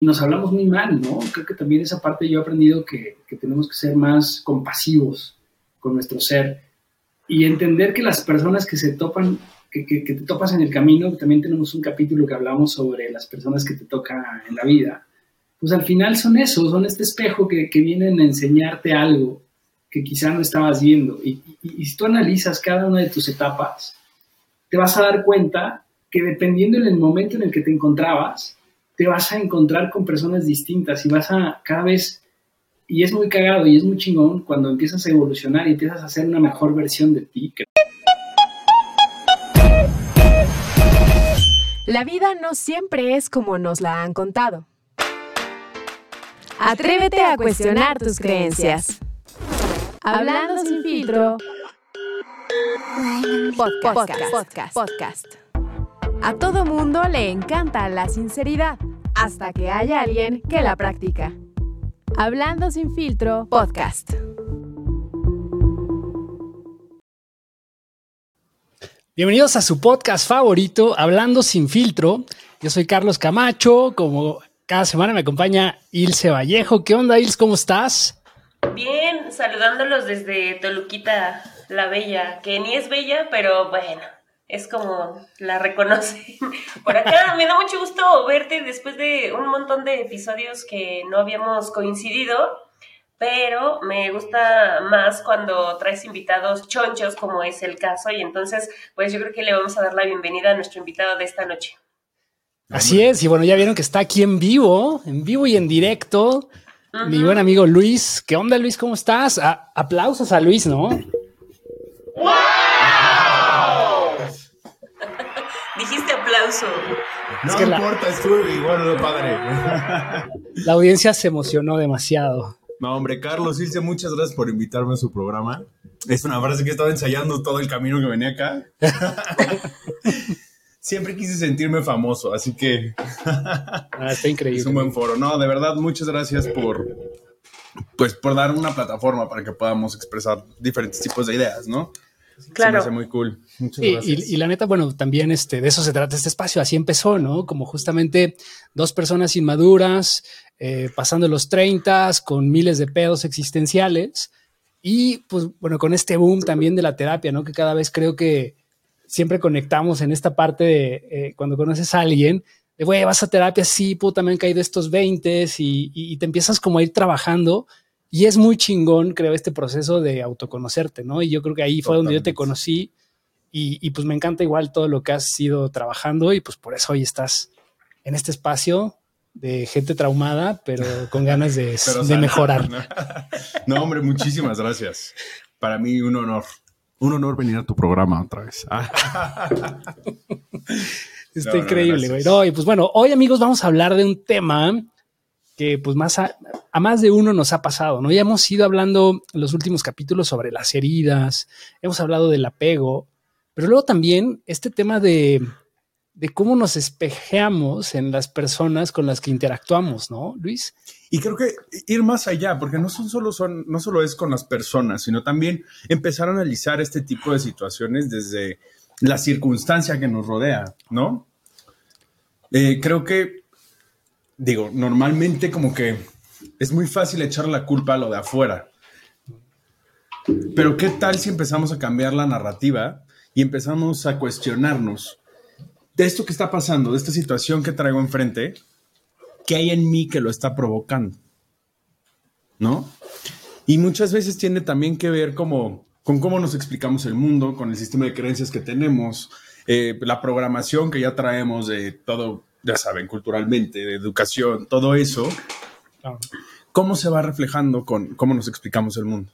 nos hablamos muy mal, ¿no? Creo que también esa parte yo he aprendido que, que tenemos que ser más compasivos con nuestro ser y entender que las personas que se topan, que, que, te topas en el camino, también tenemos un capítulo que hablamos sobre las personas que te tocan en la vida, pues al final son eso, son este espejo que, que vienen a enseñarte algo que quizá no estabas viendo. Y, y, si tú analizas cada una de tus etapas, te vas a dar cuenta que dependiendo del momento en el que te encontrabas, te vas a encontrar con personas distintas y vas a cada vez, y es muy cagado y es muy chingón cuando empiezas a evolucionar y empiezas a hacer una mejor versión de ti. La vida no siempre es como nos la han contado. Atrévete a cuestionar tus creencias. Hablando sin filtro. Podcast, podcast, podcast. A todo mundo le encanta la sinceridad, hasta que haya alguien que la practica. Hablando sin filtro, podcast. Bienvenidos a su podcast favorito, Hablando sin filtro. Yo soy Carlos Camacho, como cada semana me acompaña Ilse Vallejo. ¿Qué onda, Ilse? ¿Cómo estás? Bien, saludándolos desde Toluquita la Bella, que ni es bella, pero bueno, es como la reconocen. Por acá me da mucho gusto verte después de un montón de episodios que no habíamos coincidido, pero me gusta más cuando traes invitados chonchos, como es el caso, y entonces, pues yo creo que le vamos a dar la bienvenida a nuestro invitado de esta noche. Así es, y bueno, ya vieron que está aquí en vivo, en vivo y en directo. Mi buen amigo Luis. ¿Qué onda, Luis? ¿Cómo estás? aplausos a Luis, ¿no? ¡Wow! Aplauso. No importa, estuvo igual lo padre. La audiencia se emocionó demasiado. No, hombre, Carlos Ilse, muchas gracias por invitarme a su programa. Es una frase que he estado ensayando todo el camino que venía acá. Siempre quise sentirme famoso, así que. Ah, está increíble. Es un buen foro. No, de verdad, muchas gracias por. Pues por dar una plataforma para que podamos expresar diferentes tipos de ideas, ¿no? Claro. Se me hace muy cool. Muchas gracias. Y, la neta, bueno, también este, de eso se trata este espacio. Así empezó, ¿no? Como justamente dos personas inmaduras, eh, pasando los 30, con miles de pedos existenciales. Y pues, bueno, con este boom también de la terapia, ¿no? Que cada vez creo que siempre conectamos en esta parte de eh, cuando conoces a alguien, de, güey, vas a terapia, sí, puta, me han caído estos 20 y, y, te empiezas como a ir trabajando. Y es muy chingón, creo, este proceso de autoconocerte, ¿no? Y yo creo que ahí fue donde yo te conocí y, y, pues me encanta igual todo lo que has ido trabajando y pues por eso hoy estás en este espacio de gente traumada, pero con ganas de, de mejorar. No, hombre, muchísimas gracias. Para mí un honor. Un honor venir a tu programa otra vez. Está increíble, güey. No, y pues bueno, hoy amigos vamos a hablar de un tema que pues más a, más de uno nos ha pasado, ¿no? Ya hemos ido hablando en los últimos capítulos sobre las heridas, hemos hablado del apego, pero luego también este tema de, de cómo nos espejeamos en las personas con las que interactuamos, ¿no, Luis? Y creo que ir más allá, porque no son solo son, no solo es con las personas, sino también empezar a analizar este tipo de situaciones desde la circunstancia que nos rodea, ¿no? Eh, creo que, digo, normalmente como que es muy fácil echar la culpa a lo de afuera. Pero ¿qué tal si empezamos a cambiar la narrativa y empezamos a cuestionarnos de esto que está pasando, de esta situación que traigo enfrente? ¿qué hay en mí que lo está provocando? ¿No? Y muchas veces tiene también que ver como, con cómo nos explicamos el mundo, con el sistema de creencias que tenemos, eh, la programación que ya traemos de todo, ya saben, culturalmente, de educación, todo eso. ¿Cómo se va reflejando con cómo nos explicamos el mundo?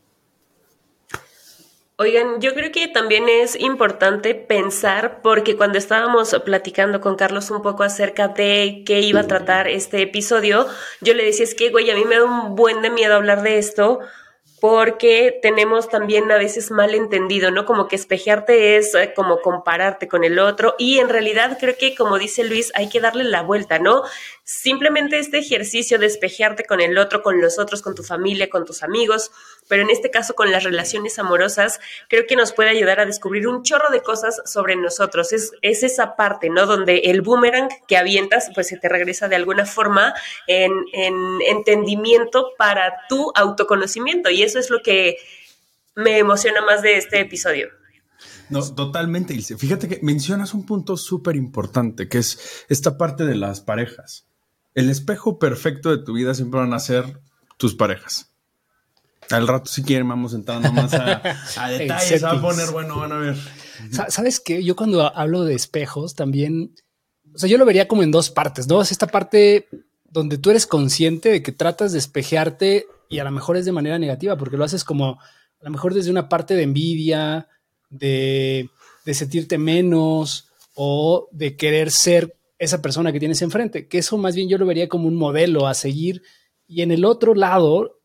Oigan, yo creo que también es importante pensar, porque cuando estábamos platicando con Carlos un poco acerca de qué iba a tratar este episodio, yo le decía, es que, güey, a mí me da un buen de miedo hablar de esto, porque tenemos también a veces mal entendido, ¿no? Como que espejearte es eh, como compararte con el otro y en realidad creo que como dice Luis hay que darle la vuelta, ¿no? Simplemente este ejercicio de espejearte con el otro, con los otros, con tu familia, con tus amigos, pero en este caso con las relaciones amorosas, creo que nos puede ayudar a descubrir un chorro de cosas sobre nosotros. Es, es esa parte, ¿no? Donde el boomerang que avientas, pues se te regresa de alguna forma en, en entendimiento para tu autoconocimiento. Y eso es lo que me emociona más de este episodio. No, totalmente. Fíjate que mencionas un punto súper importante, que es esta parte de las parejas el espejo perfecto de tu vida siempre van a ser tus parejas. Al rato, si quieren, vamos entrando más a, a detalles. va a poner bueno, van a ver. ¿Sabes qué? Yo cuando hablo de espejos también, o sea, yo lo vería como en dos partes, ¿no? Es esta parte donde tú eres consciente de que tratas de espejearte y a lo mejor es de manera negativa, porque lo haces como a lo mejor desde una parte de envidia, de, de sentirte menos o de querer ser esa persona que tienes enfrente, que eso más bien yo lo vería como un modelo a seguir. Y en el otro lado,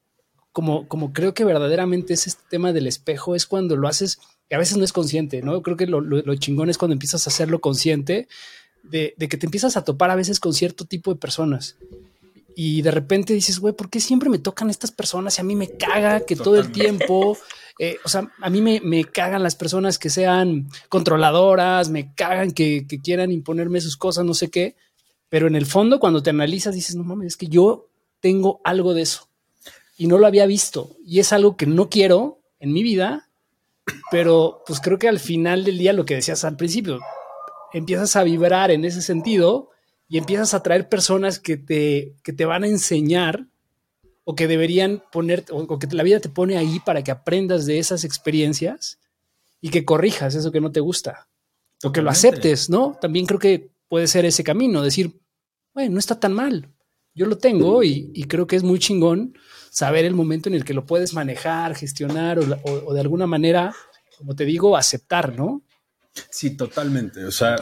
como, como creo que verdaderamente es este tema del espejo, es cuando lo haces, que a veces no es consciente, ¿no? Creo que lo, lo, chingón es cuando empiezas a hacerlo consciente, de, de, que te empiezas a topar a veces con cierto tipo de personas. Y de repente dices, güey, ¿por qué siempre me tocan estas personas y a mí me caga que todo el tiempo eh, o sea, a mí me, cagan las personas que sean controladoras, me cagan que, quieran imponerme sus cosas, no sé qué, pero en el fondo cuando te analizas dices, no mames, es que yo tengo algo de eso y no lo había visto. Y es algo que no quiero en mi vida, pero pues creo que al final del día lo que decías al principio, empiezas a vibrar en ese sentido y empiezas a traer personas que te, que te van a enseñar o que deberían poner, o, que la vida te pone ahí para que aprendas de esas experiencias y que corrijas eso que no te gusta, o que lo aceptes, ¿no? También creo que puede ser ese camino, decir, bueno, no está tan mal, yo lo tengo y, creo que es muy chingón saber el momento en el que lo puedes manejar, gestionar o, de alguna manera, como te digo, aceptar, ¿no? Sí, totalmente. O sea,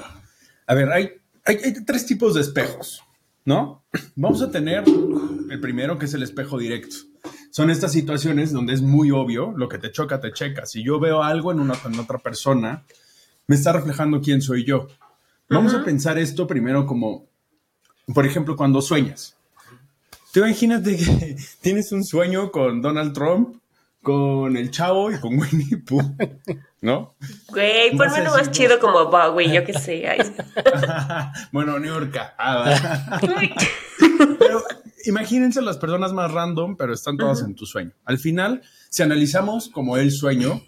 a ver, hay, hay tres tipos de espejos. ¿No? Vamos a tener el primero que es el espejo directo. Son estas situaciones donde es muy obvio, lo que te choca, te checa. Si yo veo algo en, una, otra persona, me está reflejando quién soy yo. Vamos a pensar esto primero como, por ejemplo, cuando sueñas. Tú imagínate que tienes un sueño con Donald Trump, con el chavo y con Winnie Pooh. ¿No? Güey, ponme lo más chido como güey, yo qué sé. bueno, New York. Ah, pero imagínense las personas más random, pero están todas en tu sueño. Al final, si analizamos como el sueño,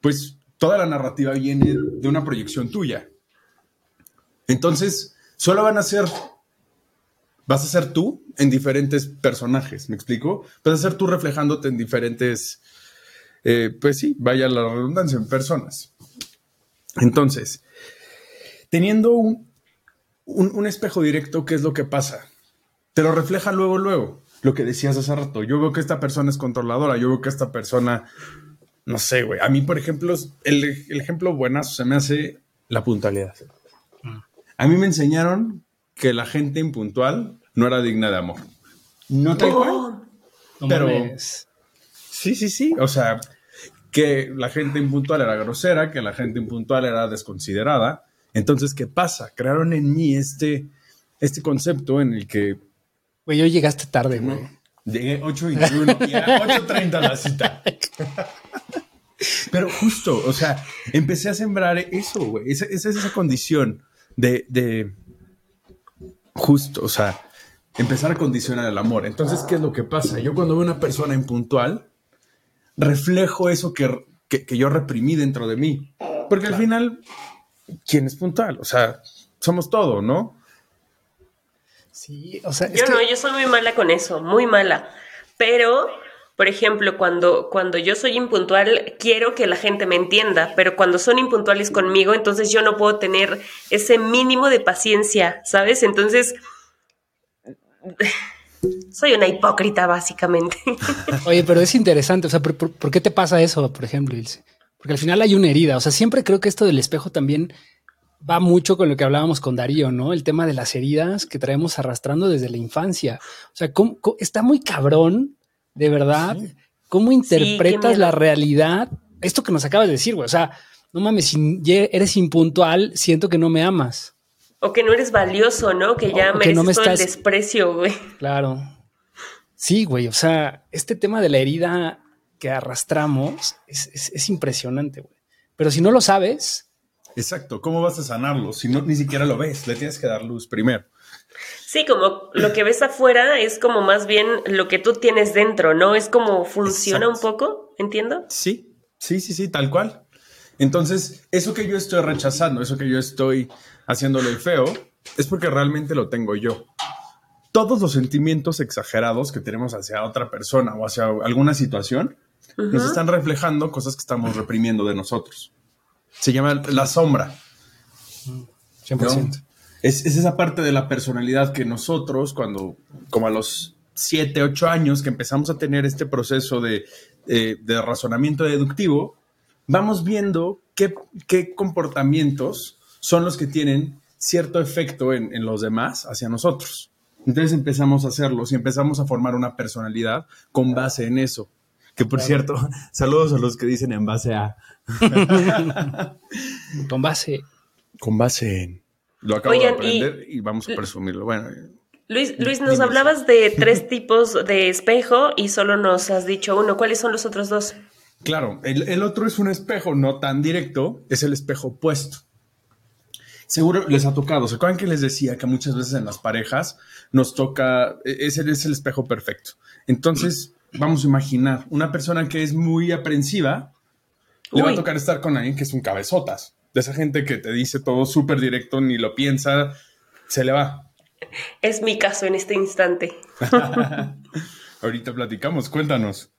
pues toda la narrativa viene de una proyección tuya. Entonces, solo van a ser, vas a ser tú en diferentes personajes, ¿me explico? Vas a ser tú reflejándote en diferentes eh, pues sí, vaya la redundancia, en personas. Entonces, teniendo un, un, espejo directo, ¿qué es lo que pasa? Te lo refleja luego, luego. Lo que decías hace rato. Yo veo que esta persona es controladora, yo veo que esta persona, no sé, güey. A mí, por ejemplo, el, el ejemplo buenazo se me hace la puntualidad. A mí me enseñaron que la gente impuntual no era digna de amor. No tal cual. pero Sí, sí, sí. O sea, que la gente impuntual era grosera, que la gente impuntual era desconsiderada. Entonces, ¿qué pasa? Crearon en mí este, este concepto en el que... Güey, hoy llegaste tarde, güey. Llegué 8 y 1 y era 8.30 la cita. Pero justo, o sea, empecé a sembrar eso, güey. Esa, esa es esa condición de, de, justo, o sea, empezar a condicionar el amor. Entonces, ¿qué es lo que pasa? Yo cuando veo una persona impuntual, reflejo eso que, yo reprimí dentro de mí. Porque al final, ¿quién es puntual? O sea, somos todo, ¿no? Sí, o sea. Yo no, yo soy muy mala con eso, muy mala. Pero, por ejemplo, cuando, cuando yo soy impuntual, quiero que la gente me entienda, pero cuando son impuntuales conmigo, entonces yo no puedo tener ese mínimo de paciencia, ¿sabes? Entonces soy una hipócrita, básicamente. Oye, pero es interesante, o sea, ¿por, qué te pasa eso, por ejemplo, Ilse? Porque al final hay una herida, o sea, siempre creo que esto del espejo también va mucho con lo que hablábamos con Darío, ¿no? El tema de las heridas que traemos arrastrando desde la infancia. O sea, está muy cabrón, de verdad, cómo interpretas la realidad. Esto que nos acabas de decir, güey, o sea, no mames, si eres impuntual, siento que no me amas. O que no eres valioso, ¿no? Que ya O que mereces no me todo el estás- desprecio, güey. Claro. Sí, güey, o sea, este tema de la herida que arrastramos es, es- es impresionante, güey. Pero si no lo sabes, Exacto. ¿Cómo vas a sanarlo si no ni siquiera lo ves? Le tienes que dar luz primero. Sí, como lo que ves afuera es como más bien lo que tú tienes dentro, ¿no? Es como funciona Exacto. un poco, ¿entiendo? Sí, sí, sí, sí, tal cual. Entonces, eso que yo estoy rechazando, eso que yo estoy haciéndole el feo, es porque realmente lo tengo yo. Todos los sentimientos exagerados que tenemos hacia otra persona o hacia alguna situación nos están reflejando cosas que estamos reprimiendo de nosotros. Se llama la sombra. 100%. ¿no? Es, es esa parte de la personalidad que nosotros, cuando, como a los 7, 8 años, que empezamos a tener este proceso de, eh, de razonamiento deductivo, vamos viendo qué, qué comportamientos son los que tienen cierto efecto en, en los demás hacia nosotros. Entonces empezamos a hacerlos y empezamos a formar una personalidad con base en eso. Que por cierto, saludos a los que dicen en base a. Con base. Con base en. Lo acabo Oigan, de aprender y, vamos a presumirlo. Bueno, Luis, Luis, nos hablabas de tres tipos de espejo y solo nos has dicho uno. ¿Cuáles son los otros dos? Claro, el, el otro es un espejo no tan directo, es el espejo opuesto. Seguro les ha tocado. ¿Se acuerdan que les decía que muchas veces en las parejas nos toca, e- ese es el espejo perfecto? Entonces, vamos a imaginar una persona que es muy aprensiva, le va a tocar estar con alguien que es un cabezotas. De esa gente que te dice todo súper directo, ni lo piensa, se le va. Es mi caso en este instante. Ahorita platicamos, cuéntanos.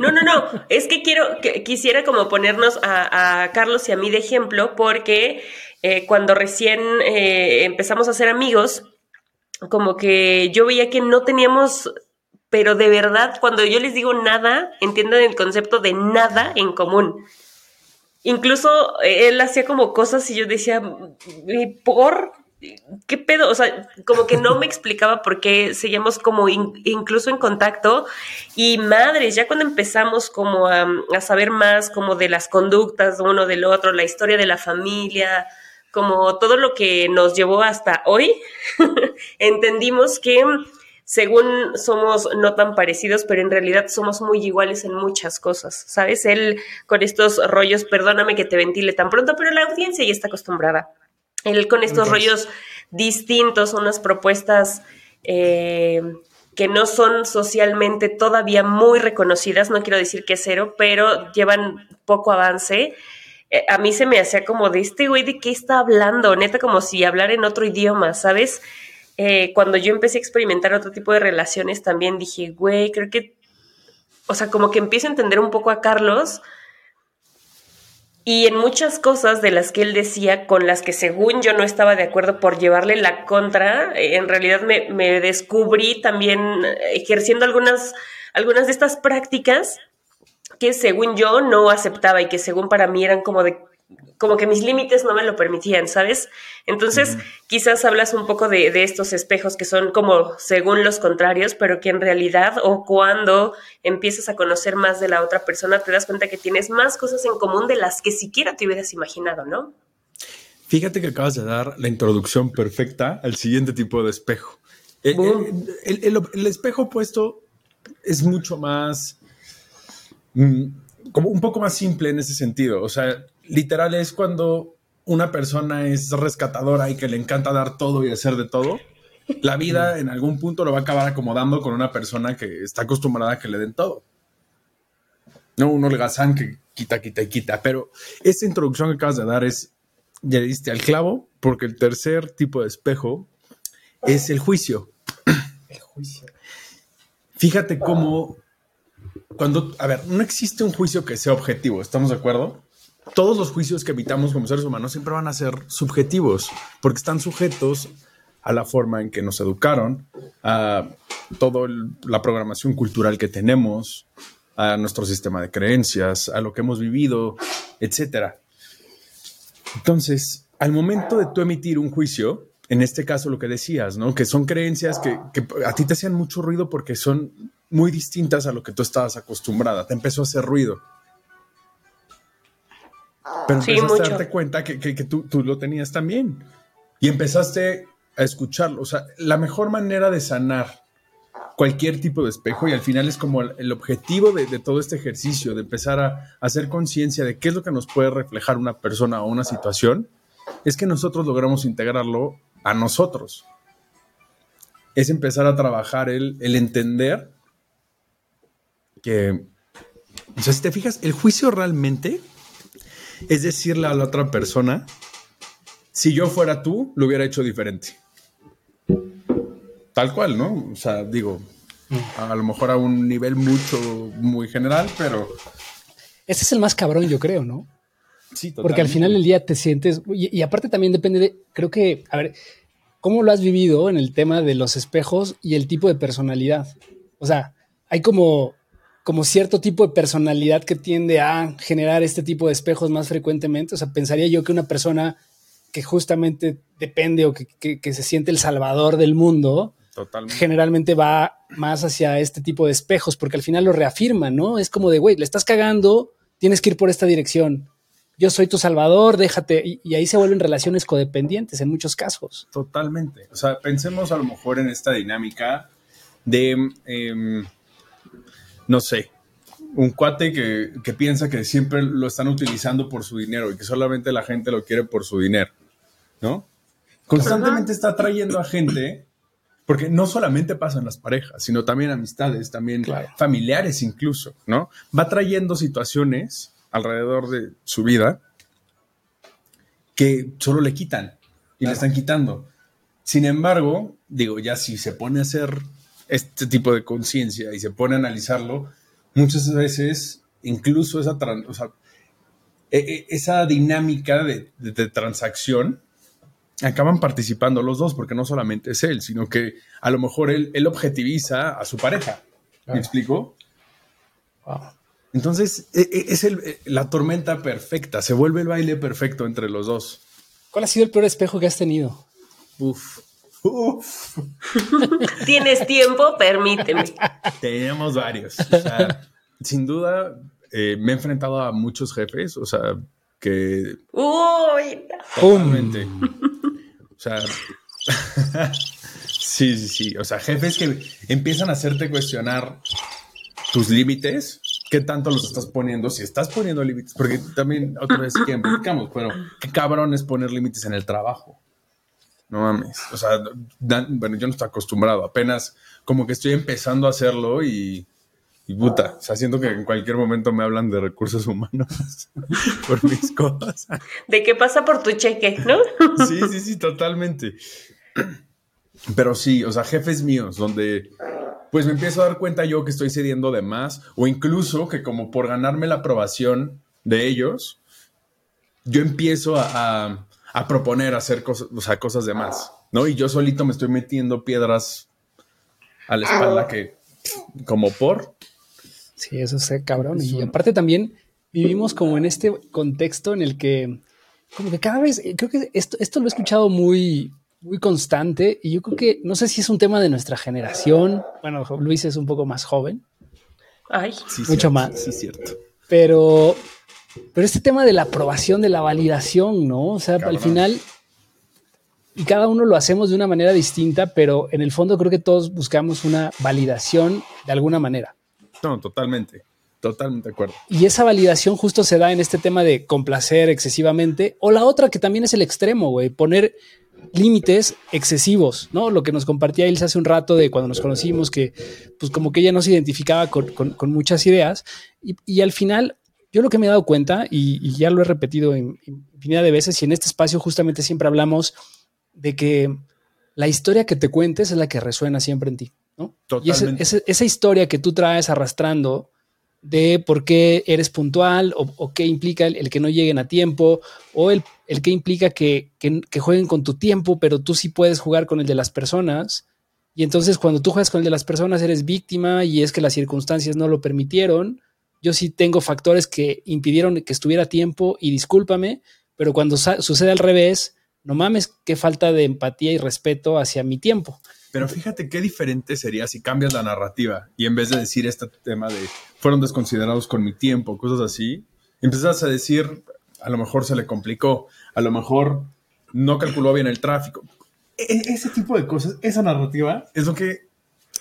No, no, no. Es que quiero, que, quisiera como ponernos a, Carlos y a mí de ejemplo, porque eh, cuando recién eh, empezamos a ser amigos, como que yo veía que no teníamos, pero de verdad, cuando yo les digo nada, entiendan el concepto de nada en común. Incluso eh, él hacía como cosas y yo decía, ¿y por? ¿Qué pedo? O sea, como que no me explicaba por qué seguíamos como in- incluso en contacto. Y madres, ya cuando empezamos como a, a saber más como de las conductas de uno del otro, la historia de la familia, como todo lo que nos llevó hasta hoy, entendimos que según somos no tan parecidos, pero en realidad somos muy iguales en muchas cosas, ¿sabes? Él con estos rollos, perdóname que te ventile tan pronto, pero la audiencia ya está acostumbrada. Él con estos Entonces. rollos distintos, unas propuestas eh, que no son socialmente todavía muy reconocidas, no quiero decir que cero, pero llevan poco avance. Eh, a mí se me hacía como de este güey de qué está hablando, neta como si hablara en otro idioma, ¿sabes? Eh, cuando yo empecé a experimentar otro tipo de relaciones también dije, güey, creo que, o sea, como que empiezo a entender un poco a Carlos y en muchas cosas de las que él decía, con las que según yo no estaba de acuerdo por llevarle la contra, eh, en realidad me, descubrí también eh, ejerciendo algunas, algunas de estas prácticas que según yo no aceptaba y que según para mí eran como de como que mis límites no me lo permitían, ¿sabes? Entonces, quizás hablas un poco de, de estos espejos que son como según los contrarios, pero que en realidad o cuando empiezas a conocer más de la otra persona, te das cuenta que tienes más cosas en común de las que siquiera te hubieras imaginado, ¿no? Fíjate que acabas de dar la introducción perfecta al siguiente tipo de espejo. El, Boom. el- el- el espejo opuesto es mucho más, mm, como un poco más simple en ese sentido. O sea, literal es cuando una persona es rescatadora y que le encanta dar todo y hacer de todo. La vida en algún punto lo va a acabar acomodando con una persona que está acostumbrada a que le den todo. No un holgazán que quita, quita y quita. Pero esta introducción que acabas de dar es ya diste al clavo, porque el tercer tipo de espejo es el juicio. El juicio. Fíjate cómo, cuando, a ver, no existe un juicio que sea objetivo, ¿estamos de acuerdo? Todos los juicios que evitamos como seres humanos siempre van a ser subjetivos, porque están sujetos a la forma en que nos educaron, a toda la programación cultural que tenemos, a nuestro sistema de creencias, a lo que hemos vivido, etcétera. Entonces, al momento de tú emitir un juicio, en este caso lo que decías, ¿no? Que son creencias que, que a ti te hacían mucho ruido porque son muy distintas a lo que tú estabas acostumbrada. Te empezó a hacer ruido. Pero Sí, empezaste mucho. a darte cuenta que, que- que tú, tú lo tenías también. y empezaste a escucharlo. O sea, la mejor manera de sanar cualquier tipo de espejo y al final es como el, el objetivo de, de, todo este ejercicio, de empezar a, a hacer conciencia de qué es lo que nos puede reflejar una persona o una situación, es que nosotros logramos integrarlo a nosotros. Es empezar a trabajar el, el entender que, o sea, si te fijas, el juicio realmente es decirle a la otra persona, si yo fuera tú, lo hubiera hecho diferente. Tal cual, ¿no? O sea, digo, a lo mejor a un nivel mucho, muy general, pero... Ese es el más cabrón, yo creo, ¿no? Sí, totalmente. Porque al final del día te sientes, y, y, aparte también depende de, creo que, a ver, ¿cómo lo has vivido en el tema de los espejos y el tipo de personalidad? O sea, hay como, como cierto tipo de personalidad que tiende a generar este tipo de espejos más frecuentemente. O sea, pensaría yo que una persona que justamente depende o que, que, que se siente el salvador del mundo, Totalmente. generalmente va más hacia este tipo de espejos, porque al final lo reafirma, ¿no? Es como de, güey, le estás cagando, tienes que ir por esta dirección. Yo soy tu salvador, déjate. Y, y, ahí se vuelven relaciones codependientes en muchos casos. Totalmente. O sea, pensemos a lo mejor en esta dinámica de, eh, no sé, un cuate que, que, piensa que siempre lo están utilizando por su dinero y que solamente la gente lo quiere por su dinero, ¿no? Constantemente está atrayendo a gente porque no solamente pasa en las parejas, sino también amistades, también claro. familiares incluso, ¿no? Va trayendo situaciones alrededor de su vida que solo le quitan y claro. le están quitando. Sin embargo, digo, ya si se pone a hacer este tipo de conciencia y se pone a analizarlo, muchas veces incluso esa, o sea, esa dinámica de, de, de transacción acaban participando los dos, porque no solamente es él, sino que a lo mejor él, él objetiviza a su pareja. ¿Me ah. explico? Wow. Entonces, es el, la tormenta perfecta, se vuelve el baile perfecto entre los dos. ¿Cuál ha sido el peor espejo que has tenido? Uf. Uf. ¿Tienes tiempo? Permíteme. Tenemos varios. O sea, sin duda, eh, me he enfrentado a muchos jefes, o sea, que... Uy. Totalmente. O sea, sí, sí, sí. O sea, jefes que empiezan a hacerte cuestionar tus límites, qué tanto los estás poniendo, si estás poniendo límites, porque también otra vez que pero qué cabrón es poner límites en el trabajo. No mames. O sea, bueno, yo no estoy acostumbrado, apenas como que estoy empezando a hacerlo y, y puta, o sea, siento que en cualquier momento me hablan de recursos humanos por mis cosas. De qué pasa por tu cheque, ¿no? Sí, sí, sí, totalmente. Pero sí, o sea, jefes míos, donde pues me empiezo a dar cuenta yo que estoy cediendo de más, o incluso que como por ganarme la aprobación de ellos, yo empiezo a, a, a proponer hacer cosas, o sea, cosas de más, ¿no? Y yo solito me estoy metiendo piedras a la espalda que, como por, Sí, eso es cabrón. Y aparte también vivimos como en este contexto en el que, como que cada vez, creo que esto, esto lo he escuchado muy, muy constante y yo creo que, no sé si es un tema de nuestra generación. Bueno, Luis es un poco más joven. Ay, sí, mucho cierto, más. Sí, cierto. Pero, pero este tema de la aprobación, de la validación, ¿no? O sea, Cabrón. al final, y cada uno lo hacemos de una manera distinta, pero en el fondo creo que todos buscamos una validación de alguna manera. No, totalmente. Totalmente de acuerdo. Y esa validación justo se da en este tema de complacer excesivamente. O la otra que también es el extremo, güey, poner límites excesivos, ¿no? Lo que nos compartía Ilse hace un rato de cuando nos conocimos, que pues como que ella no se identificaba con, con, con muchas ideas. Y, y, al final, yo lo que me he dado cuenta, y, y ya lo he repetido infinidad de veces, y en este espacio justamente siempre hablamos de que la historia que te cuentes es la que resuena siempre en ti. ¿no? Y ese, ese, esa historia que tú traes arrastrando de por qué eres puntual o, o qué implica el, el, que no lleguen a tiempo o el, el que implica que, que, que, jueguen con tu tiempo, pero tú sí puedes jugar con el de las personas. Y entonces cuando tú juegas con el de las personas eres víctima y es que las circunstancias no lo permitieron. Yo sí tengo factores que impidieron que estuviera a tiempo y discúlpame, pero cuando sucede al revés, no mames, qué falta de empatía y respeto hacia mi tiempo. Pero fíjate qué diferente sería si cambias la narrativa y en vez de decir este tema de fueron desconsiderados con mi tiempo, cosas así, empiezas a decir, a lo mejor se le complicó, a lo mejor no calculó bien el tráfico. E- ese tipo de cosas, esa narrativa es lo que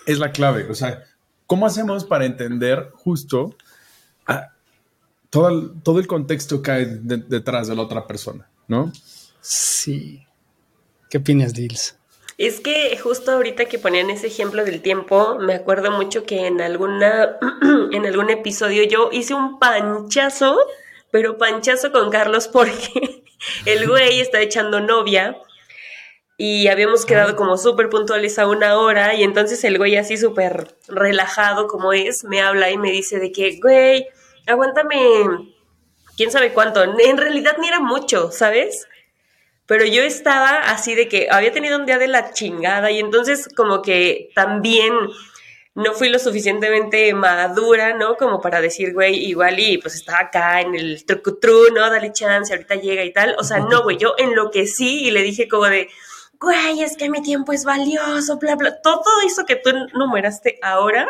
es la clave. O sea, ¿cómo hacemos para entender justo a- todo, el, todo el contexto que hay de- detrás de la otra persona? ¿No? Sí. ¿Qué opinas, Dils? Es que justo ahorita que ponían ese ejemplo del tiempo, me acuerdo mucho que en alguna en algún episodio yo hice un panchazo, pero panchazo con Carlos porque el güey está echando novia y habíamos quedado como súper puntuales a una hora y entonces el güey así súper relajado como es, me habla y me dice de que, güey, aguántame, quién sabe cuánto, en realidad ni era mucho, ¿sabes? Pero yo estaba así de que había tenido un día de la chingada y entonces como que también no fui lo suficientemente madura, ¿no? Como para decir, güey, igual y pues estaba acá en el trucutru, ¿no? Dale chance, ahorita llega y tal. O sea, no, güey, yo enloquecí y le dije como de, güey, es que mi tiempo es valioso, bla, bla. Todo eso que tú numeraste ahora,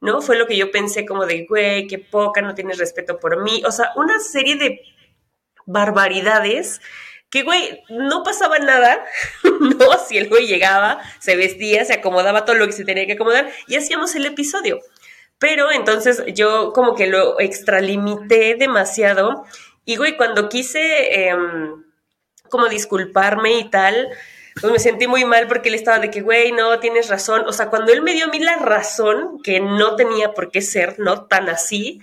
¿no? Fue lo que yo pensé como de, güey, qué poca, no tienes respeto por mí. O sea, una serie de barbaridades que, güey, no pasaba nada, ¿no? Si el güey llegaba, se vestía, se acomodaba todo lo que se tenía que acomodar y hacíamos el episodio. Pero entonces yo como que lo extralimité demasiado y, güey, cuando quise em, como disculparme y tal, pues me sentí muy mal porque él estaba de que, güey, no, tienes razón. O sea, cuando él me dio a mí la razón, que no tenía por qué ser, ¿no? Tan así,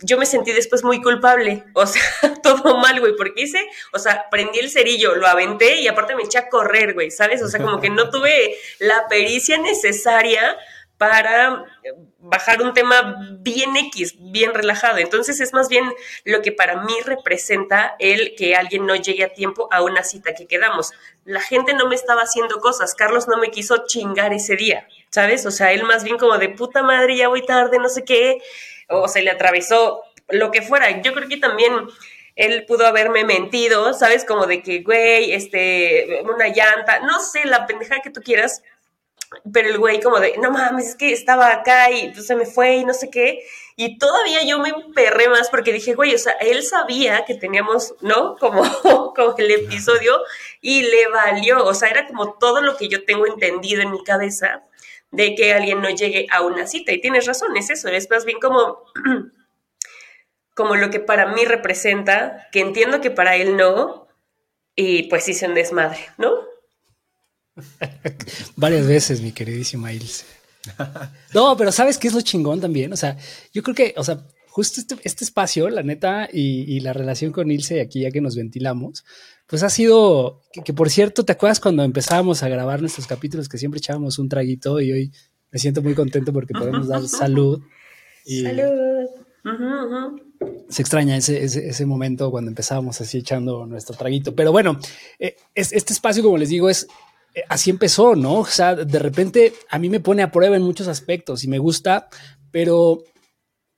yo me sentí después muy culpable. O sea, todo mal, güey, porque hice, o sea, prendí el cerillo, lo aventé y aparte me eché a correr, güey, ¿sabes? O sea, como que no tuve la pericia necesaria para bajar un tema bien X, bien relajado. Entonces es más bien lo que para mí representa el que alguien no llegue a tiempo a una cita que quedamos. La gente no me estaba haciendo cosas, Carlos no me quiso chingar ese día, ¿sabes? O sea, él más bien como de puta madre, ya voy tarde, no sé qué, o se le atravesó lo que fuera. Yo creo que también él pudo haberme mentido, ¿sabes? Como de que, güey, este, una llanta, no sé, la pendejada que tú quieras, pero el güey como de, no mames, es que estaba acá y pues, se me fue y no sé qué. Y todavía yo me emperré más porque dije, güey, o sea, él sabía que teníamos, ¿no? Como, como el episodio y le valió. O sea, era como todo lo que yo tengo entendido en mi cabeza de que alguien no llegue a una cita. Y tienes razón, es eso, es más bien como, como lo que para mí representa, que entiendo que para él no, y pues hice un desmadre, ¿no? Varias veces, mi queridísima Ilse. No, pero ¿sabes qué es lo chingón también? O sea, yo creo que, o sea, justo este, este espacio, la neta, y, y, la relación con Ilse, aquí ya que nos ventilamos, pues ha sido, que, que, por cierto, ¿te acuerdas cuando empezábamos a grabar nuestros capítulos que siempre echábamos un traguito y hoy me siento muy contento porque podemos dar salud? Y salud. Uh -huh, uh -huh. Se extraña ese, ese, ese, momento cuando empezábamos así echando nuestro traguito. Pero bueno, eh, es, este espacio, como les digo, es así empezó, ¿no? O sea, de repente a mí me pone a prueba en muchos aspectos y me gusta, pero,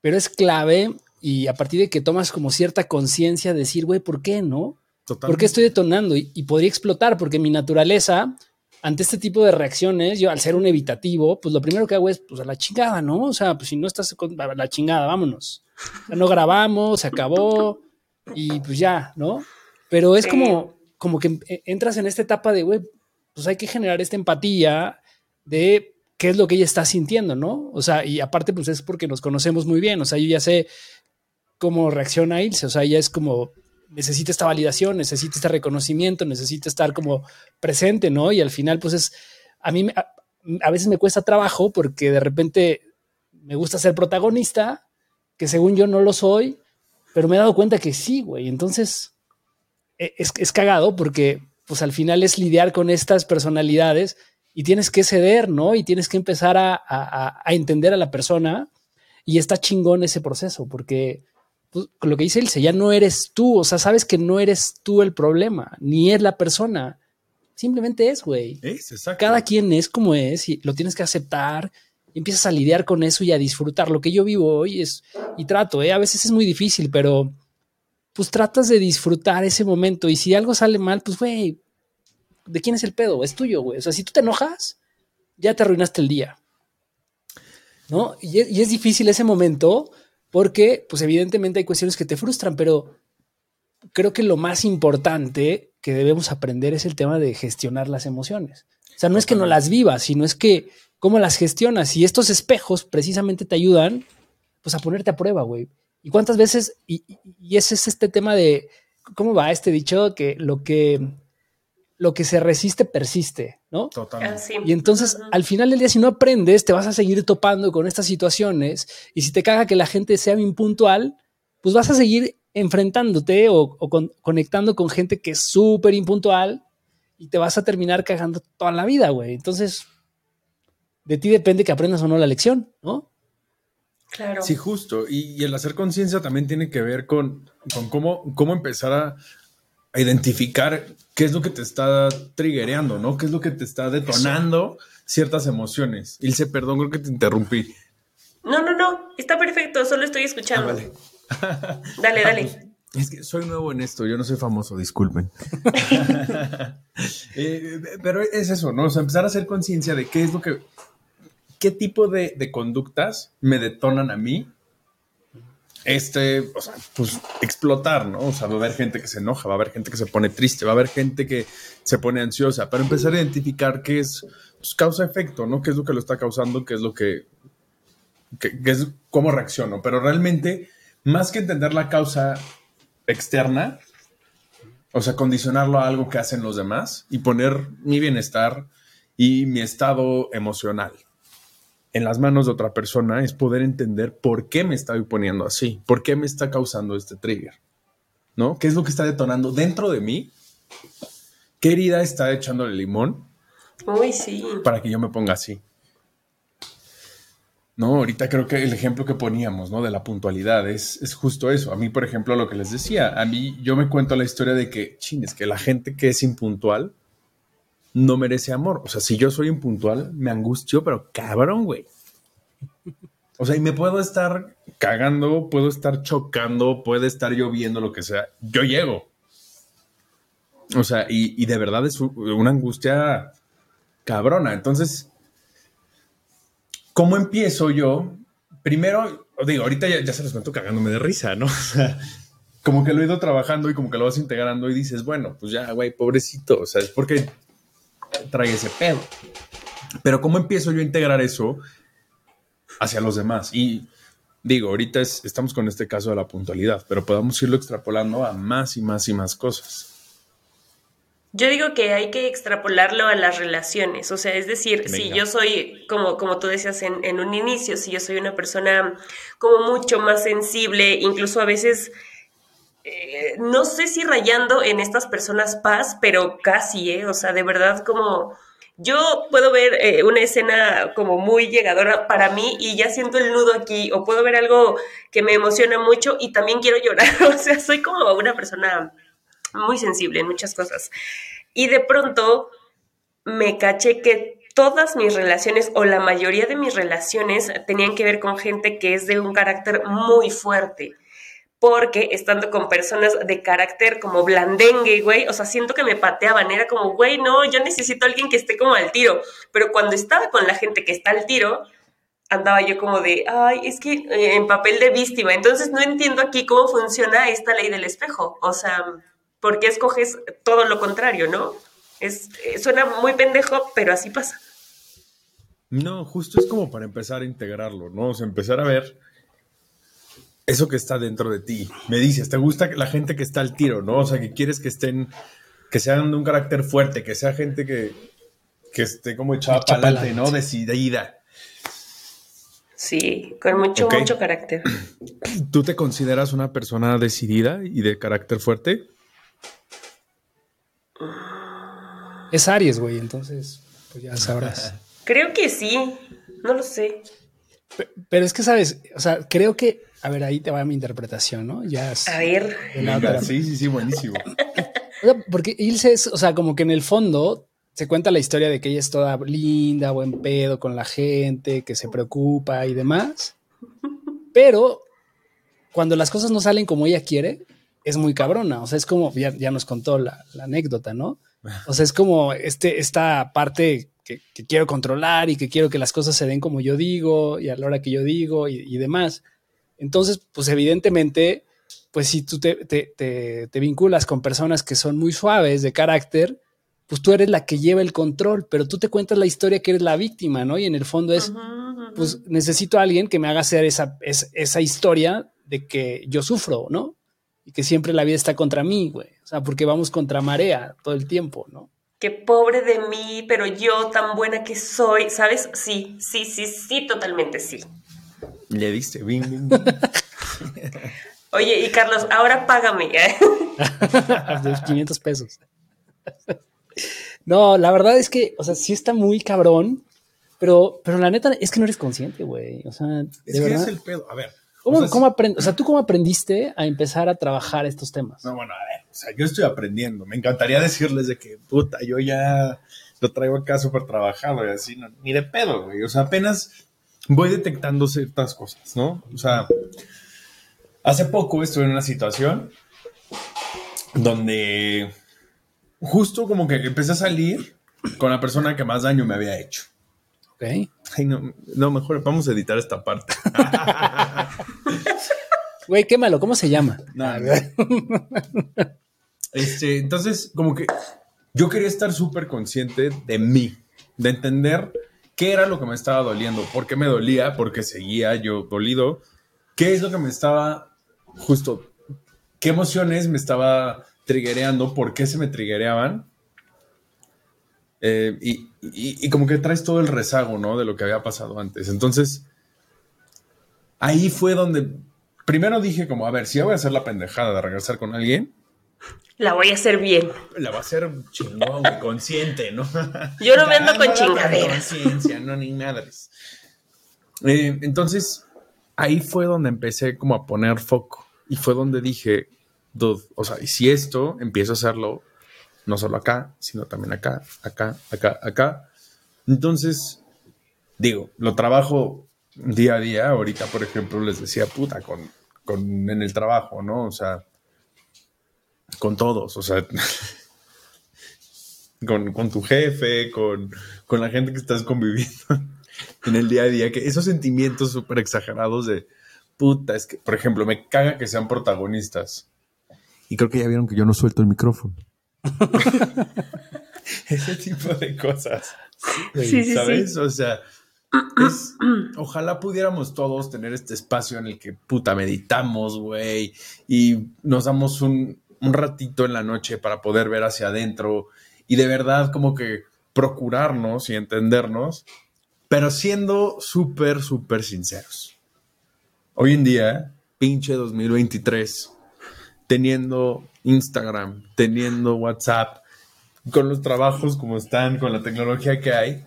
pero es clave y a partir de que tomas como cierta conciencia, decir, güey, ¿por qué no? Totalmente. ¿Por qué estoy detonando? Y, y, podría explotar, porque mi naturaleza, ante este tipo de reacciones, yo al ser un evitativo, pues lo primero que hago es, pues a la chingada, ¿no? O sea, pues si no estás con a la chingada, vámonos. O sea, no grabamos, se acabó y pues ya, ¿no? Pero es sí. como, como que entras en esta etapa de, güey, pues hay que generar esta empatía de qué es lo que ella está sintiendo, ¿no? O sea, y aparte, pues es porque nos conocemos muy bien, o sea, yo ya sé cómo reacciona Ilse, o sea, ella es como, necesita esta validación, necesita este reconocimiento, necesita estar como presente, ¿no? Y al final, pues es, a mí a, a veces me cuesta trabajo porque de repente me gusta ser protagonista, que según yo no lo soy, pero me he dado cuenta que sí, güey, entonces e, es, es cagado porque pues al final es lidiar con estas personalidades y tienes que ceder, ¿no? Y tienes que empezar a, a, a entender a la persona y está chingón ese proceso porque pues, lo que dice Ilse, ya no eres tú, o sea, sabes que no eres tú el problema, ni es la persona, simplemente es, güey. Cada quien es como es y lo tienes que aceptar y empiezas a lidiar con eso y a disfrutar. Lo que yo vivo hoy es, y trato, ¿eh? a veces es muy difícil, pero pues tratas de disfrutar ese momento y si algo sale mal, pues güey, ¿de quién es el pedo? Es tuyo, güey. O sea, si tú te enojas, ya te arruinaste el día. ¿No? Y es, y es, difícil ese momento porque, pues evidentemente hay cuestiones que te frustran, pero creo que lo más importante que debemos aprender es el tema de gestionar las emociones. O sea, no es que no las vivas, sino es que cómo las gestionas. Y estos espejos precisamente te ayudan pues a ponerte a prueba, güey. ¿Y cuántas veces? Y, y ese es este tema de, ¿cómo va este dicho? Que lo que, lo que se resiste persiste, ¿no? Totalmente. Y entonces, al final del día, si no aprendes, te vas a seguir topando con estas situaciones. Y si te caga que la gente sea impuntual, pues vas a seguir enfrentándote o, o con- conectando con gente que es súper impuntual y te vas a terminar cagando toda la vida, güey. Entonces, de ti depende que aprendas o no la lección, ¿no? Claro. Sí, justo. Y, y el hacer conciencia también tiene que ver con, con cómo, cómo empezar a, a identificar qué es lo que te está triggereando, ¿no? ¿Qué es lo que te está detonando ciertas emociones? Ilse, perdón, creo que te interrumpí. No, no, no. Está perfecto. Solo estoy escuchando. Ah, vale. Dale, dale. Es que soy nuevo en esto, yo no soy famoso, disculpen. Eh, pero es eso, ¿no? O sea, empezar a hacer conciencia de qué es lo que, qué tipo de, de conductas me detonan a mí. Este, o sea, pues explotar, ¿no? O sea, va a haber gente que se enoja, va a haber gente que se pone triste, va a haber gente que se pone ansiosa, pero empezar a identificar qué es pues, causa-efecto, ¿no? ¿Qué es lo que lo está causando? ¿Qué es lo que, que es cómo reacciono? Pero realmente, más que entender la causa externa, o sea, condicionarlo a algo que hacen los demás y poner mi bienestar y mi estado emocional en las manos de otra persona es poder entender por qué me estoy poniendo así, por qué me está causando este trigger, ¿no? ¿Qué es lo que está detonando dentro de mí? ¿Qué herida está echándole limón Uy, sí. para que yo me ponga así? No, ahorita creo que el ejemplo que poníamos, ¿no? De la puntualidad es, es justo eso. A mí, por ejemplo, lo que les decía, a mí yo me cuento la historia de que, chines, que la gente que es impuntual no merece amor. O sea, si yo soy impuntual, me angustio, pero cabrón, güey. O sea, y me puedo estar cagando, puedo estar chocando, puede estar lloviendo, lo que sea. Yo llego. O sea, y, y de verdad es una angustia cabrona. Entonces, ¿cómo empiezo yo? Primero, digo, ahorita ya, ya se los cuento cagándome de risa, ¿no? O sea, como que lo he ido trabajando y como que lo vas integrando y dices, bueno, pues ya, güey, pobrecito, o sea, es porque trae ese pedo. Pero ¿cómo empiezo yo a integrar eso hacia los demás? Y digo, ahorita es- estamos con este caso de la puntualidad, pero podamos irlo extrapolando a más y más y más cosas. Yo digo que hay que extrapolarlo a las relaciones, o sea, es decir, si yo soy, como, como tú decías en, en un inicio, si yo soy una persona como mucho más sensible, incluso a veces, eh, no sé si rayando en estas personas paz, pero casi, ¿eh? O sea, de verdad como... Yo puedo ver eh, una escena como muy llegadora para mí y ya siento el nudo aquí, o puedo ver algo que me emociona mucho y también quiero llorar, o sea, soy como una persona muy sensible en muchas cosas. Y de pronto me caché que todas mis relaciones o la mayoría de mis relaciones tenían que ver con gente que es de un carácter muy fuerte. Porque estando con personas de carácter como blandengue, güey, o sea, siento que me pateaban, era como, güey, no, yo necesito alguien que esté como al tiro. Pero cuando estaba con la gente que está al tiro, andaba yo como de, ay, es que eh, en papel de víctima. Entonces no entiendo aquí cómo funciona esta ley del espejo. O sea, ¿por qué escoges todo lo contrario, no? Es, eh, suena muy pendejo, pero así pasa. No, justo es como para empezar a integrarlo, ¿no? Empezar a ver eso que está dentro de ti. Me dices, ¿te gusta la gente que está al tiro, no? O sea, que quieres que estén, que sean de un carácter fuerte, que sea gente que, que esté como echada Echa para adelante, pa'lante. ¿no? Decidida. Sí, con mucho, mucho carácter. ¿Tú te consideras una persona decidida y de carácter fuerte? Es Aries, güey, entonces, pues ya sabrás. Creo que sí, no lo sé. Pe- Pero es que, ¿sabes? O sea, creo que, a ver, ahí te va mi interpretación, ¿no? Ya es A ver, Venga, sí, sí, sí, buenísimo. O sea, porque Ilse es, o sea, como que en el fondo se cuenta la historia de que ella es toda linda, buen pedo con la gente, que se preocupa y demás. Pero cuando las cosas no salen como ella quiere, es muy cabrona. O sea, es como, ya, ya nos contó la, la anécdota, ¿no? O sea, es como este, esta parte que, que quiero controlar y que quiero que las cosas se den como yo digo y a la hora que yo digo y, y demás. Entonces, pues evidentemente, pues si tú te, te, te, te vinculas con personas que son muy suaves de carácter, pues tú eres la que lleva el control, pero tú te cuentas la historia que eres la víctima, ¿no? Y en el fondo es, pues necesito a alguien que me haga hacer esa, es- esa historia de que yo sufro, ¿no? Y que siempre la vida está contra mí, güey. O sea, porque vamos contra marea todo el tiempo, ¿no? Qué pobre de mí, pero yo tan buena que soy, ¿sabes? Sí, sí, sí, sí, totalmente sí. Le diste, bing, bing, bing. Oye, y Carlos, ahora págame. ¿eh? de 500 pesos. No, la verdad es que, o sea, sí está muy cabrón, pero, pero la neta es que no eres consciente, güey. O sea, de Es que verdad. es el pedo. A ver. ¿Cómo, o sea, cómo aprend- o sea, ¿tú cómo aprendiste a empezar a trabajar estos temas? No, bueno, a ver, o sea, yo estoy aprendiendo. Me encantaría decirles de que, puta, yo ya lo traigo acá súper trabajado y así, no, ni de pedo, güey. O sea, apenas voy detectando ciertas cosas, ¿no? O sea, hace poco estuve en una situación donde justo como que empecé a salir con la persona que más daño me había hecho. Ok. Ay, no, no, mejor vamos a editar esta parte. Güey, quémalo, ¿cómo se llama? No, no. Este, entonces, como que yo quería estar súper consciente de mí, de entender qué era lo que me estaba doliendo, por qué me dolía, por qué seguía yo dolido, qué es lo que me estaba justo, qué emociones me estaba triggereando, por qué se me triggereaban. Eh, y, y- y como que traes todo el rezago, ¿no? De lo que había pasado antes. Entonces, ahí fue donde primero dije como, a ver, si ya voy a hacer la pendejada de regresar con alguien, La voy a hacer bien. la va a hacer chingón, consciente, ¿no? Yo no me ando con chingaderas. conciencia, no, ni madres. Eh, entonces, ahí fue donde empecé como a poner foco. Y fue donde dije, dude, o sea, y si esto empiezo a hacerlo, no solo acá, sino también acá, acá, acá, acá. Entonces, digo, lo trabajo día a día. Ahorita, por ejemplo, les decía, puta, con, con en el trabajo, ¿no? O sea, con todos, o sea, con, con tu jefe, con, con la gente que estás conviviendo en el día a día, que esos sentimientos súper exagerados de puta, es que, por ejemplo, me caga que sean protagonistas. Y creo que ya vieron que yo no suelto el micrófono. Ese tipo de cosas. Sí, sí, sí. ¿Sabes? O sea, es- ojalá pudiéramos todos tener este espacio en el que puta meditamos, güey, y nos damos un, un ratito en la noche para poder ver hacia adentro y de verdad como que procurarnos y entendernos, pero siendo súper, súper sinceros. Hoy en día, pinche 2023, teniendo Instagram, teniendo WhatsApp, con los trabajos como están, con la tecnología que hay,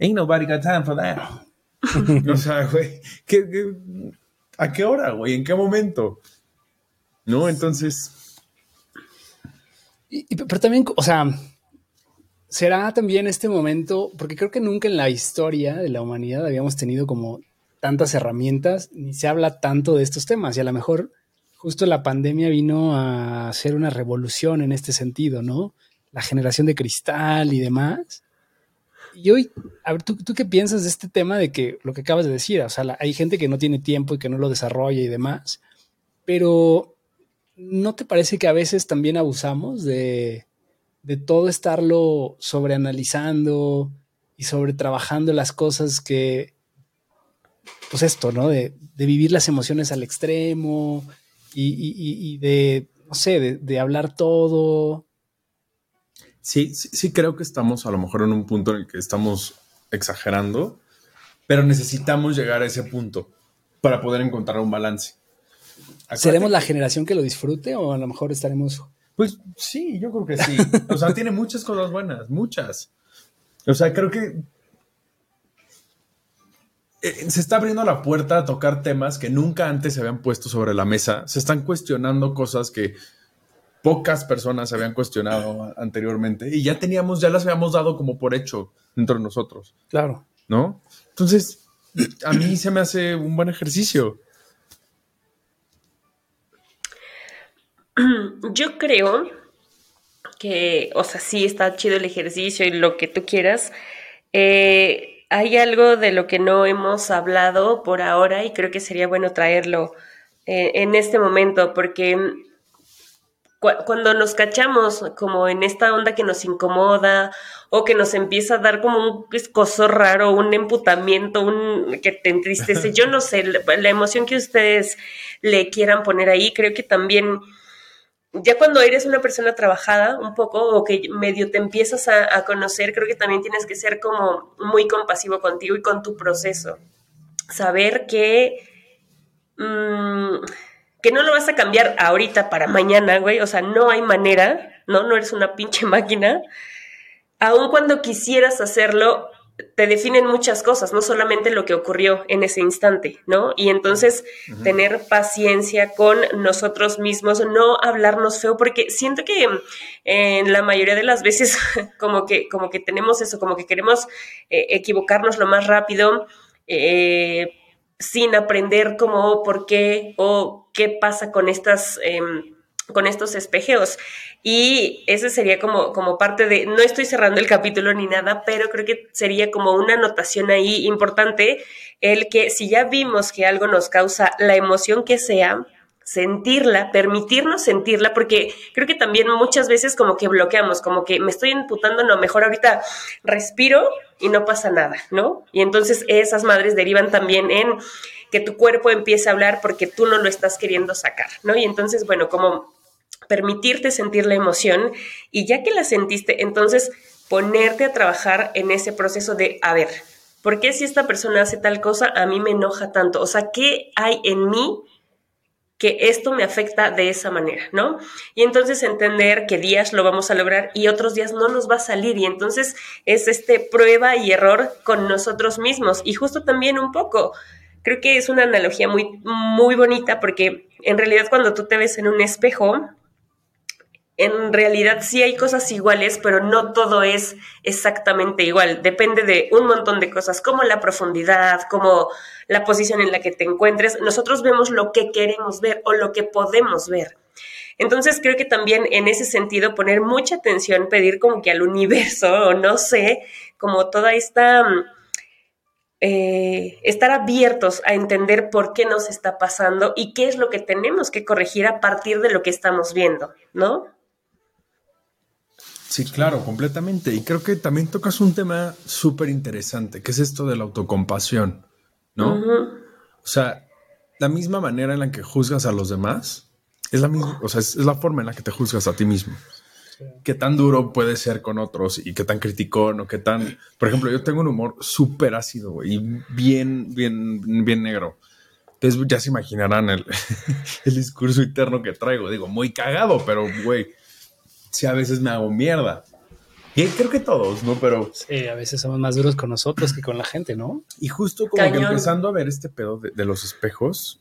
ain't nobody got time for that. o sea, güey, ¿qué- qué- a qué hora, güey? ¿En qué momento? ¿No? Entonces, Pero también, o sea, será también este momento, porque creo que nunca en la historia de la humanidad habíamos tenido como tantas herramientas, ni se habla tanto de estos temas, y a lo mejor justo la pandemia vino a hacer una revolución en este sentido, ¿no? La generación de cristal y demás. Y hoy, a ver, ¿tú, tú qué piensas de este tema de que lo que acabas de decir? O sea, hay gente que no tiene tiempo y que no lo desarrolla y demás, pero ¿no te parece que a veces también abusamos de, de todo estarlo sobreanalizando y sobre trabajando las cosas que, pues esto, ¿no? De, de vivir las emociones al extremo y, y- y- de, no sé, de, hablar todo. sí, sí creo que estamos a lo mejor en un punto en el que estamos exagerando, pero necesitamos llegar a ese punto para poder encontrar un balance. Acuérdate ¿Seremos la generación que lo disfrute o a lo mejor estaremos... Pues sí, yo creo que sí. O sea, tiene muchas cosas buenas, muchas. O sea, creo que eh, se está abriendo la puerta a tocar temas que nunca antes se habían puesto sobre la mesa. Se están cuestionando cosas que pocas personas habían cuestionado anteriormente y ya teníamos, ya las habíamos dado como por hecho dentro de nosotros, Claro. ¿no? Entonces, a mí se me hace un buen ejercicio. Yo creo que, o sea, sí está chido el ejercicio y lo que tú quieras. Eh, hay algo de lo que no hemos hablado por ahora y creo que sería bueno traerlo eh, en este momento, porque cuando nos cachamos como en esta onda que nos incomoda o que nos empieza a dar como un escosor raro, un emputamiento, un que te entristece, yo no sé, la, emoción que ustedes le quieran poner ahí, creo que también ya cuando eres una persona trabajada un poco o que medio te empiezas a, conocer, creo que también tienes que ser como muy compasivo contigo y con tu proceso. Saber que... Mm, que no lo vas a cambiar ahorita para mañana, güey. O sea, no hay manera, ¿no? No eres una pinche máquina. Aun cuando quisieras hacerlo, te definen muchas cosas, no solamente lo que ocurrió en ese instante, ¿no? Y entonces tener paciencia con nosotros mismos, no hablarnos feo, porque siento que en la mayoría de las veces como que, como que tenemos eso, como que queremos eh, equivocarnos lo más rápido. Eh, sin aprender cómo, por qué o qué pasa con estas... Em, con estos espejeos. Y ese sería como, como parte de, no estoy cerrando el capítulo ni nada, pero creo que sería como una anotación ahí importante, el que si ya vimos que algo nos causa la emoción que sea, sentirla, permitirnos sentirla, porque creo que también muchas veces como que bloqueamos, como que me estoy imputando, no, mejor ahorita respiro y no pasa nada, ¿no? Y entonces esas madres derivan también en que tu cuerpo empiece a hablar porque tú no lo estás queriendo sacar, ¿no? Y entonces, bueno, como permitirte sentir la emoción y ya que la sentiste, entonces ponerte a trabajar en ese proceso de, a ver, ¿por qué si esta persona hace tal cosa a mí me enoja tanto? O sea, ¿qué hay en mí que esto me afecta de esa manera, ¿no? Y entonces entender que días lo vamos a lograr y otros días no nos va a salir y entonces es este prueba y error con nosotros mismos y justo también un poco creo que es una analogía muy muy bonita porque en realidad cuando tú te ves en un espejo en realidad sí hay cosas iguales, pero no todo es exactamente igual. Depende de un montón de cosas, como la profundidad, como la posición en la que te encuentres. Nosotros vemos lo que queremos ver o lo que podemos ver. Entonces creo que también en ese sentido poner mucha atención, pedir como que al universo, o no sé, como toda esta... Eh, estar abiertos a entender por qué nos está pasando y qué es lo que tenemos que corregir a partir de lo que estamos viendo, ¿no? Sí, claro, completamente. Y creo que también tocas un tema súper interesante, que es esto de la autocompasión, ¿no? O sea, la misma manera en la que juzgas a los demás es la misma, o sea, es, la forma en la que te juzgas a ti mismo. Qué tan duro puede ser con otros y qué tan criticón o qué tan. Por ejemplo, yo tengo un humor súper ácido y bien, bien, bien negro. Entonces ya se imaginarán el, el discurso interno que traigo. Digo, muy cagado, pero güey sí a veces me hago mierda. Y creo que todos, ¿no? Pero. Sí, a veces somos más duros con nosotros que con la gente, ¿no? Y justo como que empezando a ver este pedo de, los espejos,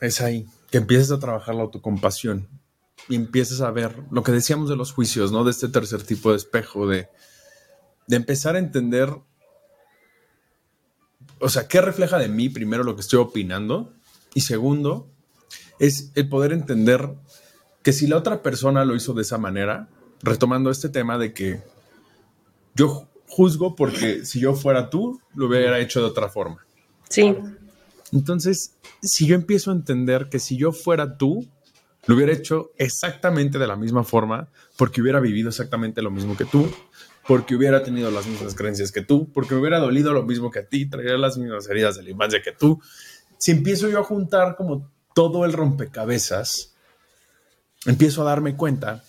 es ahí que empiezas a trabajar la autocompasión y empiezas a ver lo que decíamos de los juicios, ¿no? De este tercer tipo de espejo, de, de empezar a entender. O sea, ¿qué refleja de mí primero lo que estoy opinando? Y segundo, es el poder entender que si la otra persona lo hizo de esa manera, retomando este tema de que yo juzgo porque si yo fuera tú, lo hubiera hecho de otra forma. Sí. Entonces, si yo empiezo a entender que si yo fuera tú, lo hubiera hecho exactamente de la misma forma, porque hubiera vivido exactamente lo mismo que tú, porque hubiera tenido las mismas creencias que tú, porque me hubiera dolido lo mismo que a ti, traería las mismas heridas de la infancia que tú. Si empiezo yo a juntar como todo el rompecabezas, empiezo a darme cuenta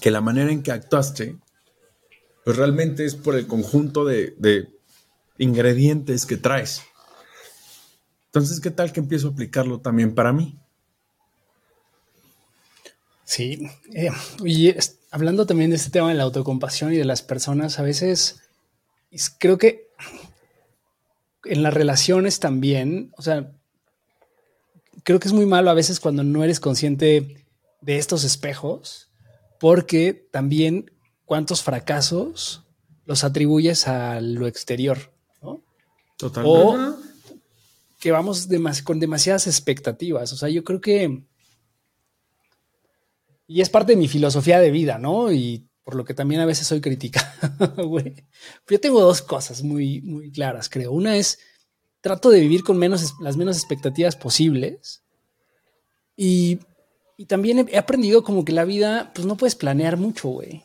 que la manera en que actuaste, pues realmente es por el conjunto de, ingredientes que traes. Entonces, ¿qué tal que empiezo a aplicarlo también para mí? Sí, eh, y hablando también de este tema de la autocompasión y de las personas, a veces creo que en las relaciones también, o sea, creo que es muy malo a veces cuando no eres consciente de estos espejos, porque también cuántos fracasos los atribuyes a lo exterior, ¿no? Totalmente. O que vamos con demasiadas expectativas. O sea, yo creo que. Y es parte de mi filosofía de vida, ¿no? Y por lo que también a veces soy criticado, Yo tengo dos cosas muy, muy claras, creo. Una es trato de vivir con menos, las menos expectativas posibles Y, y también he, aprendido como que la vida, pues no puedes planear mucho, güey.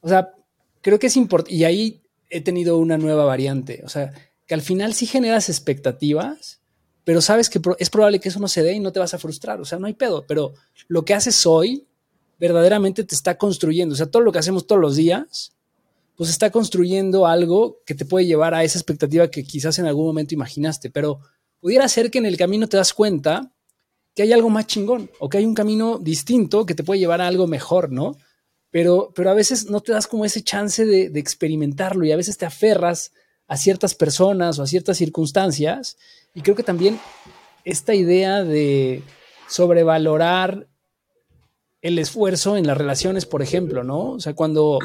O sea, creo que es importante, y ahí he tenido una nueva variante, o sea, que al final sí generas expectativas, pero sabes que es probable que eso no se dé y no te vas a frustrar, o sea, no hay pedo, pero lo que haces hoy verdaderamente te está construyendo, o sea, todo lo que hacemos todos los días, pues está construyendo algo que te puede llevar a esa expectativa que quizás en algún momento imaginaste, pero pudiera ser que en el camino te das cuenta que hay algo más chingón o que hay un camino distinto que te puede llevar a algo mejor, ¿no? Pero, pero a veces no te das como ese chance de, experimentarlo y a veces te aferras a ciertas personas o a ciertas circunstancias. Y creo que también esta idea de sobrevalorar el esfuerzo en las relaciones, por ejemplo, ¿no? O sea, cuando...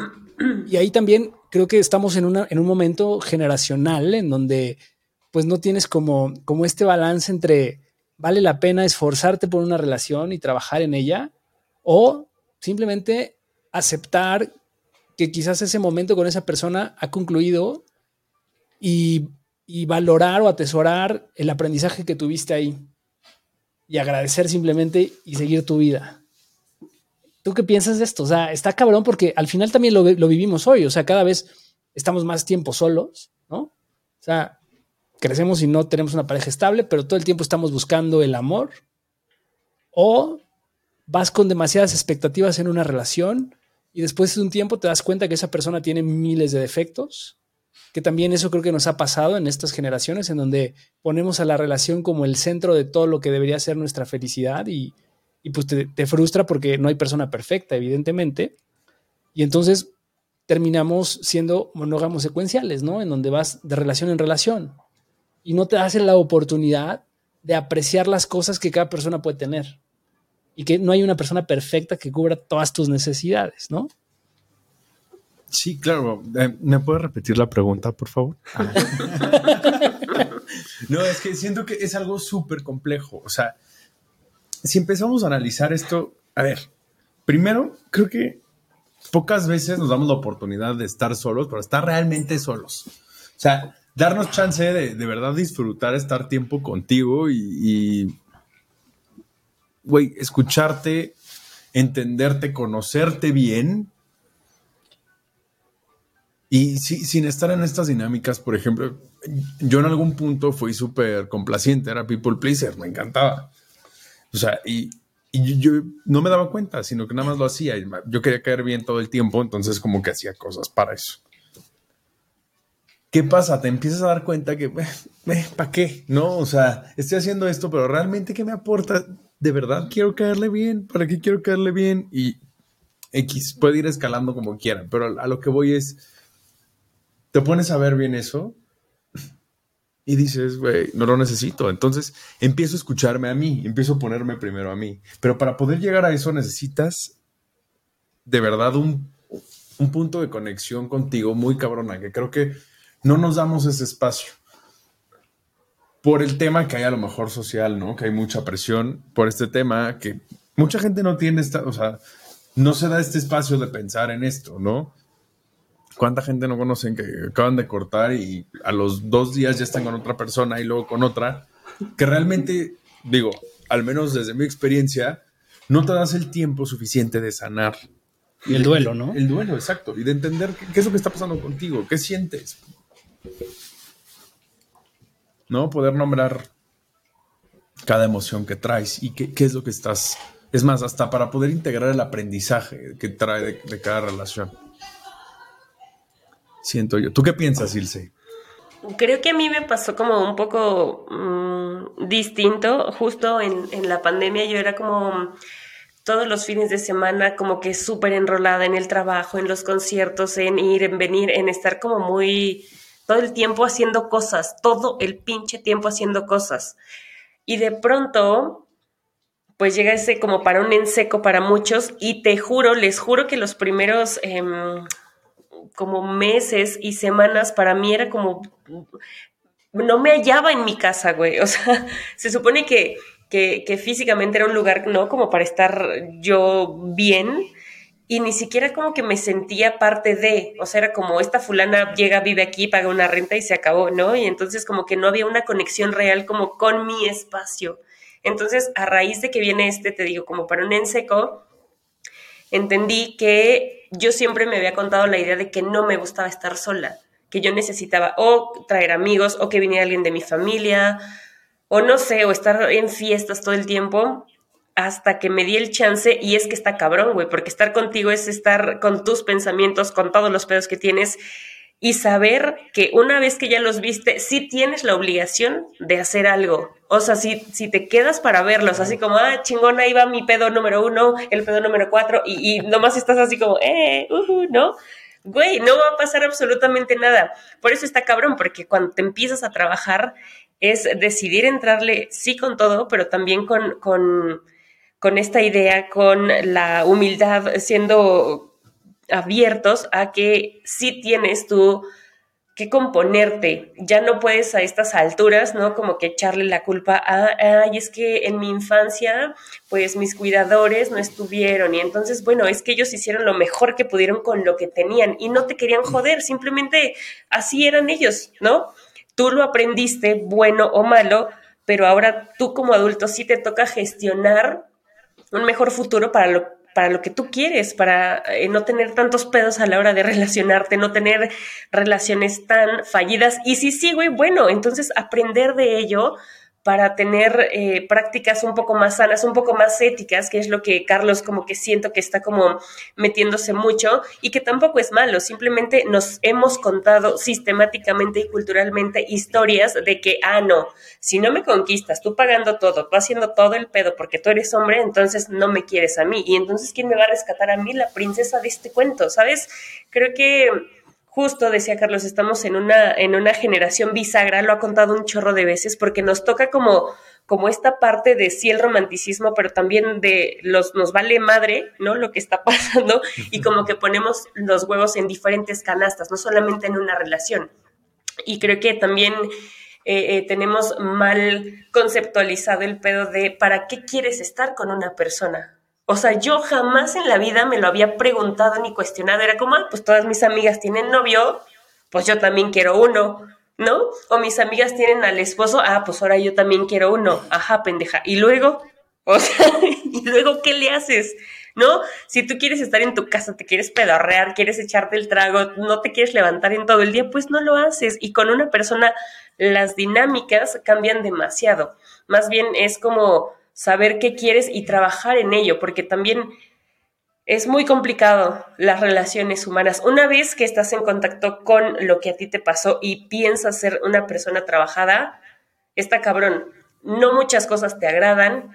Y ahí también creo que estamos en, una, en un momento generacional en donde pues no tienes como, como este balance entre vale la pena esforzarte por una relación y trabajar en ella o simplemente aceptar que quizás ese momento con esa persona ha concluido y, valorar o atesorar el aprendizaje que tuviste ahí y agradecer simplemente y seguir tu vida. ¿Tú qué piensas de esto? O sea, está cabrón porque al final también lo, lo, vivimos hoy. O sea, cada vez estamos más tiempo solos, ¿no? O sea, crecemos y no tenemos una pareja estable, pero todo el tiempo estamos buscando el amor. O vas con demasiadas expectativas en una relación y después de un tiempo te das cuenta que esa persona tiene miles de defectos, que también eso creo que nos ha pasado en estas generaciones en donde ponemos a la relación como el centro de todo lo que debería ser nuestra felicidad y y pues te, te, frustra porque no hay persona perfecta, evidentemente. Y entonces terminamos siendo monógamos secuenciales, ¿no? En donde vas de relación en relación y no te das la oportunidad de apreciar las cosas que cada persona puede tener y que no hay una persona perfecta que cubra todas tus necesidades, ¿no? Sí, claro. Eh, ¿Me puedes repetir la pregunta, por favor? Ah. no, es que siento que es algo súper complejo. O sea, si empezamos a analizar esto, a ver, primero, creo que pocas veces nos damos la oportunidad de estar solos, pero estar realmente solos. O sea, darnos chance de, de verdad disfrutar estar tiempo contigo y, güey, escucharte, entenderte, conocerte bien. Y sin estar en estas dinámicas, por ejemplo, yo en algún punto fui súper complaciente, era people pleaser, me encantaba. O sea, y, y yo, no me daba cuenta, sino que nada más lo hacía. Yo quería caer bien todo el tiempo, entonces como que hacía cosas para eso. ¿Qué pasa? Te empiezas a dar cuenta que, eh, ¿para qué? No, o sea, estoy haciendo esto, pero realmente, ¿qué me aporta? De verdad quiero caerle bien. ¿Para qué quiero caerle bien? Y X puede ir escalando como quiera, pero a lo que voy es, te pones a ver bien eso y dices, güey, no lo necesito. Entonces empiezo a escucharme a mí, empiezo a ponerme primero a mí. Pero para poder llegar a eso necesitas de verdad un, un punto de conexión contigo muy cabrona, que creo que no nos damos ese espacio. Por el tema que hay a lo mejor social, ¿no? Que hay mucha presión por este tema, que mucha gente no tiene esta, o sea, no se da este espacio de pensar en esto, ¿no? ¿Cuánta gente no conocen que acaban de cortar y a los dos días ya están con otra persona y luego con otra? Que realmente, digo, al menos desde mi experiencia, no te das el tiempo suficiente de sanar. Y el duelo, ¿no? El duelo, exacto. Y de entender qué, qué es lo que está pasando contigo, qué sientes. ¿No? Poder nombrar cada emoción que traes y qué, qué, es lo que estás. Es más, hasta para poder integrar el aprendizaje que trae de, cada relación siento yo. ¿Tú qué piensas, Ilse? Creo que a mí me pasó como un poco mmm, distinto. Justo en, en, la pandemia yo era como todos los fines de semana como que súper enrolada en el trabajo, en los conciertos, en ir, en venir, en estar como muy todo el tiempo haciendo cosas, todo el pinche tiempo haciendo cosas. Y de pronto, pues llega ese como para un en seco para muchos y te juro, les juro que los primeros... Eh, como meses y semanas, para mí era como, no me hallaba en mi casa, güey. O sea, se supone que, que, físicamente era un lugar, ¿no? Como para estar yo bien. Y ni siquiera como que me sentía parte de, o sea, era como esta fulana llega, vive aquí, paga una renta y se acabó, ¿no? Y entonces como que no había una conexión real como con mi espacio. Entonces, a raíz de que viene este, te digo, como para un en seco, entendí que yo siempre me había contado la idea de que no me gustaba estar sola, que yo necesitaba o traer amigos o que viniera alguien de mi familia o no sé, o estar en fiestas todo el tiempo hasta que me di el chance y es que está cabrón, güey, porque estar contigo es estar con tus pensamientos, con todos los pedos que tienes y saber que una vez que ya los viste, sí tienes la obligación de hacer algo. O sea, si, si te quedas para verlos, así como, ah, chingón, ahí va mi pedo número uno, el pedo número cuatro, y, y nomás estás así como, eh, uh, ¿no? Güey, no va a pasar absolutamente nada. Por eso está cabrón, porque cuando te empiezas a trabajar es decidir entrarle, sí con todo, pero también con, con, con esta idea, con la humildad, siendo abiertos a que sí tienes tú que componerte. Ya no puedes a estas alturas, ¿no? Como que echarle la culpa a, ay, es que en mi infancia, pues mis cuidadores no estuvieron y entonces, bueno, es que ellos hicieron lo mejor que pudieron con lo que tenían y no te querían joder, simplemente así eran ellos, ¿no? Tú lo aprendiste, bueno o malo, pero ahora tú como adulto sí te toca gestionar un mejor futuro para lo para lo que tú quieres, para eh, no tener tantos pedos a la hora de relacionarte, no tener relaciones tan fallidas. Y si sí, güey, bueno, entonces aprender de ello para tener eh, prácticas un poco más sanas, un poco más éticas, que es lo que Carlos como que siento que está como metiéndose mucho y que tampoco es malo, simplemente nos hemos contado sistemáticamente y culturalmente historias de que, ah, no, si no me conquistas, tú pagando todo, tú haciendo todo el pedo porque tú eres hombre, entonces no me quieres a mí. Y entonces, ¿quién me va a rescatar a mí? La princesa de este cuento, ¿sabes? Creo que justo decía Carlos, estamos en una, en una generación bisagra, lo ha contado un chorro de veces, porque nos toca como, como esta parte de sí el romanticismo, pero también de los nos vale madre, ¿no? Lo que está pasando, y como que ponemos los huevos en diferentes canastas, no solamente en una relación. Y creo que también eh, eh, tenemos mal conceptualizado el pedo de para qué quieres estar con una persona. O sea, yo jamás en la vida me lo había preguntado ni cuestionado. Era como, ah, pues todas mis amigas tienen novio, pues yo también quiero uno, ¿no? O mis amigas tienen al esposo, ah, pues ahora yo también quiero uno. Ajá, pendeja. Y luego, o sea, ¿y luego qué le haces? ¿No? Si tú quieres estar en tu casa, te quieres pedorrear, quieres echarte el trago, no te quieres levantar en todo el día, pues no lo haces. Y con una persona las dinámicas cambian demasiado. Más bien es como saber qué quieres y trabajar en ello, porque también es muy complicado las relaciones humanas. Una vez que estás en contacto con lo que a ti te pasó y piensas ser una persona trabajada, está cabrón. No muchas cosas te agradan,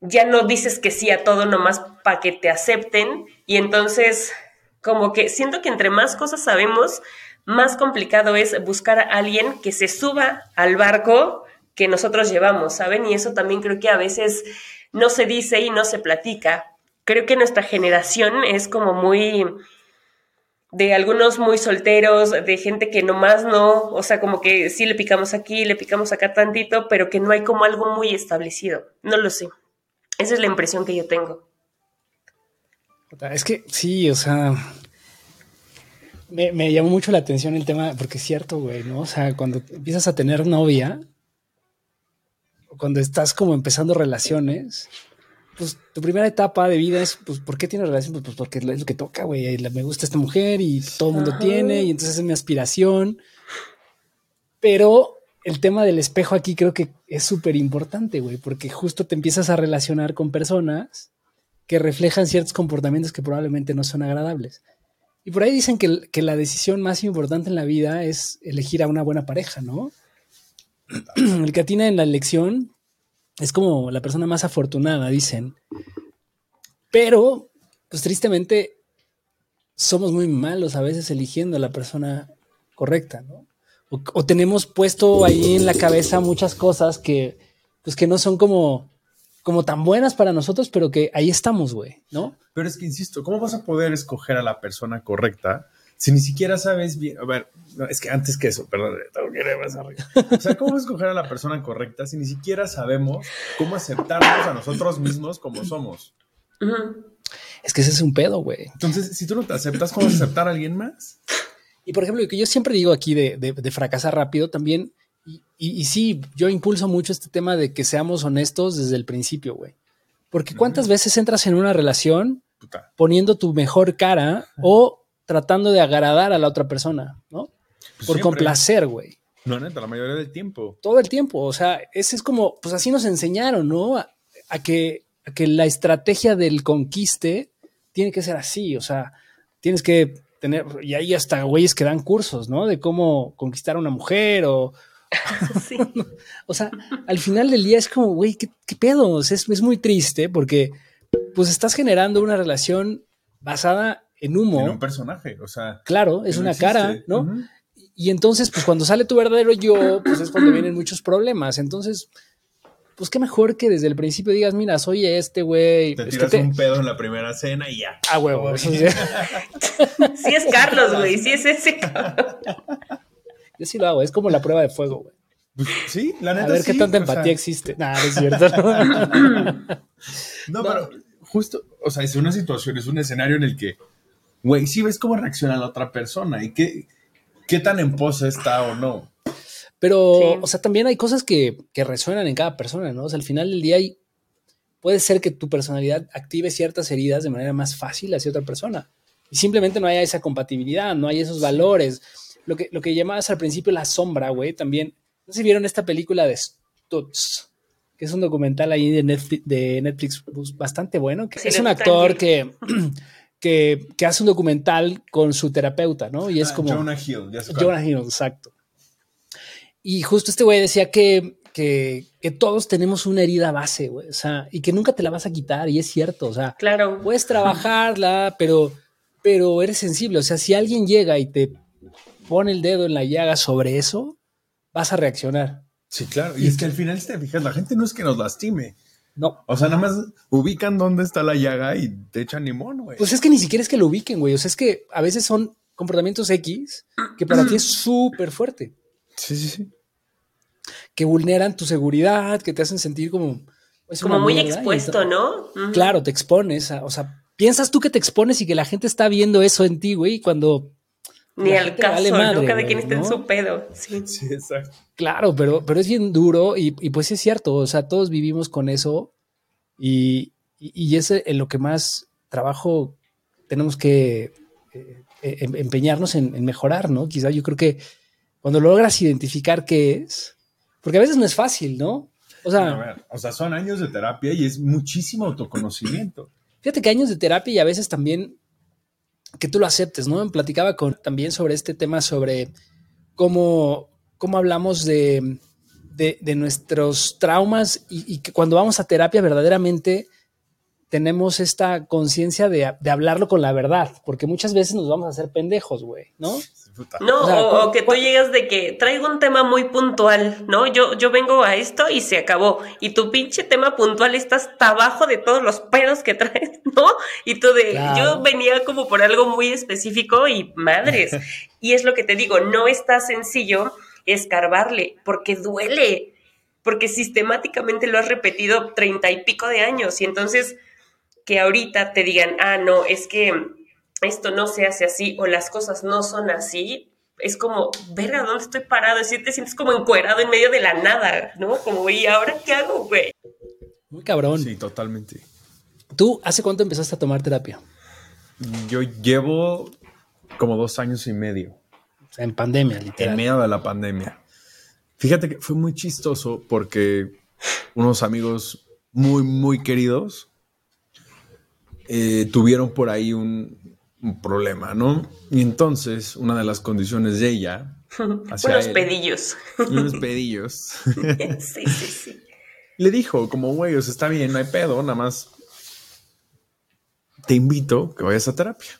ya no dices que sí a todo nomás para que te acepten y entonces como que siento que entre más cosas sabemos, más complicado es buscar a alguien que se suba al barco que nosotros llevamos, ¿saben? Y eso también creo que a veces no se dice y no se platica. Creo que nuestra generación es como muy de algunos muy solteros, de gente que nomás no, o sea, como que sí le picamos aquí, le picamos acá tantito, pero que no hay como algo muy establecido. No lo sé. Esa es la impresión que yo tengo. Es que sí, o sea, me, me llamó mucho la atención el tema, porque es cierto, güey, ¿no? O sea, cuando empiezas a tener novia, cuando estás como empezando relaciones, pues tu primera etapa de vida es, pues, ¿por qué tienes relación? Pues, pues, porque es lo que toca, güey. Me gusta esta mujer y todo el mundo tiene, y entonces es mi aspiración. Pero el tema del espejo aquí creo que es súper importante, güey, porque justo te empiezas a relacionar con personas que reflejan ciertos comportamientos que probablemente no son agradables. Y por ahí dicen que, que la decisión más importante en la vida es elegir a una buena pareja, ¿no? el que atina en la elección es como la persona más afortunada, dicen. Pero, pues tristemente, somos muy malos a veces eligiendo a la persona correcta, ¿no? O, tenemos puesto ahí en la cabeza muchas cosas que, pues que no son como, como tan buenas para nosotros, pero que ahí estamos, güey, ¿no? Pero es que, insisto, ¿cómo vas a poder escoger a la persona correcta si ni siquiera sabes bien, a ver, es que antes que eso, perdón, tengo que ir más arriba. O sea, ¿cómo escoger a la persona correcta si ni siquiera sabemos cómo aceptarnos a nosotros mismos como somos? Es que ese es un pedo, güey. Entonces, si tú no te aceptas, ¿cómo aceptar a alguien más? Y por ejemplo, lo que yo siempre digo aquí de, de, fracasar rápido, también Y, y, y sí, yo impulso mucho este tema de que seamos honestos desde el principio, güey. Porque cuántas veces entras en una relación Puta. poniendo tu mejor cara o tratando de agradar a la otra persona, ¿no? Pues Por siempre. complacer, güey. No, neta, la mayoría del tiempo. Todo el tiempo. O sea, ese es como, pues así nos enseñaron, ¿no? A, a que, a que la estrategia del conquiste tiene que ser así. O sea, tienes que tener, y hay hasta güeyes que dan cursos, ¿no? De cómo conquistar a una mujer o, Sí. o sea, al final del día es como, güey, ¿qué, qué pedo? O sea, es, es muy triste porque, pues estás generando una relación basada en humo. En un personaje, o sea. Claro, es una existe. cara, ¿no? Y entonces, pues cuando sale tu verdadero yo, pues es cuando vienen muchos problemas. Entonces, pues qué mejor que desde el principio digas, mira, soy este güey. Te es que tiras te- un pedo en la primera cena y ya. Ah, huevo. sí. Sí es Carlos, güey. Sí es ese cabrón. Yo sí lo hago, es como la prueba de fuego, güey. Pues, sí, la A neta. ver qué tanta sea, empatía existe. Nah, no es cierto. No, pero justo, o sea, es una situación, es un escenario en el que, güey, sí ves cómo reacciona la otra persona y qué, qué tan en pose está o no. Pero, Sí. o sea, también hay cosas que, que resuenan en cada persona, ¿no? O sea, al final del día hay, puede ser que tu personalidad active ciertas heridas de manera más fácil hacia otra persona. Y simplemente no haya esa compatibilidad, no hay esos valores. Lo que, lo que llamabas al principio la sombra, güey, también. No sé si vieron esta película de Stutz, que es un documental ahí de Netflix, de Netflix pues, bastante bueno. Que Sí, es un actor que, que, que hace un documental con su terapeuta, ¿no? Y es Ah, como... Jonah Hill, ya. Jonah Hill, exacto. Y justo este güey decía que, que, que todos tenemos una herida base, güey. O sea, y que nunca te la vas a quitar, y es cierto. O sea, Claro. puedes trabajarla, pero, pero eres sensible. O sea, si alguien llega y te pone el dedo en la llaga sobre eso, vas a reaccionar. Sí, claro. Y es que al final, si te fijas, la gente no es que nos lastime. No. O sea, nada más ubican dónde está la llaga y te echan limón, güey. Pues es que ni siquiera es que lo ubiquen, güey. O sea, es que a veces son comportamientos X que para ti es súper fuerte. sí, sí, sí. que vulneran tu seguridad, que te hacen sentir como... es Como muy expuesto, ¿no? Claro, te expones, a- o sea, piensas tú que te expones y que la gente está viendo eso en ti, güey, y cuando... Ni la al caso, vale ¿no? madre, Cada güey, quien está en ¿no? su pedo. Sí. Sí, exacto. Claro, pero, pero es bien duro y, y pues es cierto, o sea, todos vivimos con eso y, y, y es en lo que más trabajo tenemos que eh, em- empeñarnos en, en mejorar, ¿no? Quizá yo creo que cuando logras identificar qué es, porque a veces no es fácil, ¿no? O sea, ver, o sea, son años de terapia y es muchísimo autoconocimiento. Fíjate que años de terapia y a veces también que tú lo aceptes, ¿no? Platicaba con, también sobre este tema, sobre cómo, cómo hablamos de, de, nuestros traumas y que cuando vamos a terapia verdaderamente tenemos esta conciencia de, de hablarlo con la verdad, porque muchas veces nos vamos a hacer pendejos, güey, ¿no? No, O sea, o, ¿cuál- o que tú llegas de que traigo un tema muy puntual, ¿no? Yo, yo vengo a esto y se acabó. Y tu pinche tema puntual está hasta abajo de todos los pedos que traes, ¿no? Y tú de, Claro. yo venía como por algo muy específico y madres. y es lo que te digo, no está sencillo escarbarle, porque duele, porque sistemáticamente lo has repetido treinta y pico de años. Y entonces que ahorita te digan, ah, no, es que esto no se hace así o las cosas no son así, es como, verga, ¿dónde estoy parado? Es decir, te sientes como encuerado en medio de la nada, ¿no? Como, güey, ¿ahora qué hago, güey? Muy cabrón. Sí, totalmente. ¿Tú hace cuánto empezaste a tomar terapia? Yo llevo como dos años y medio O sea, en pandemia, en literal. medio de la pandemia. Fíjate que fue muy chistoso porque unos amigos muy, muy queridos eh, tuvieron por ahí un, un problema, ¿no? Y entonces una de las condiciones de ella, hacia Unos él, pedillos. unos pedillos, sí, sí, sí. le dijo como, güey, o sea, está bien, no hay pedo, nada más te invito que vayas a terapia.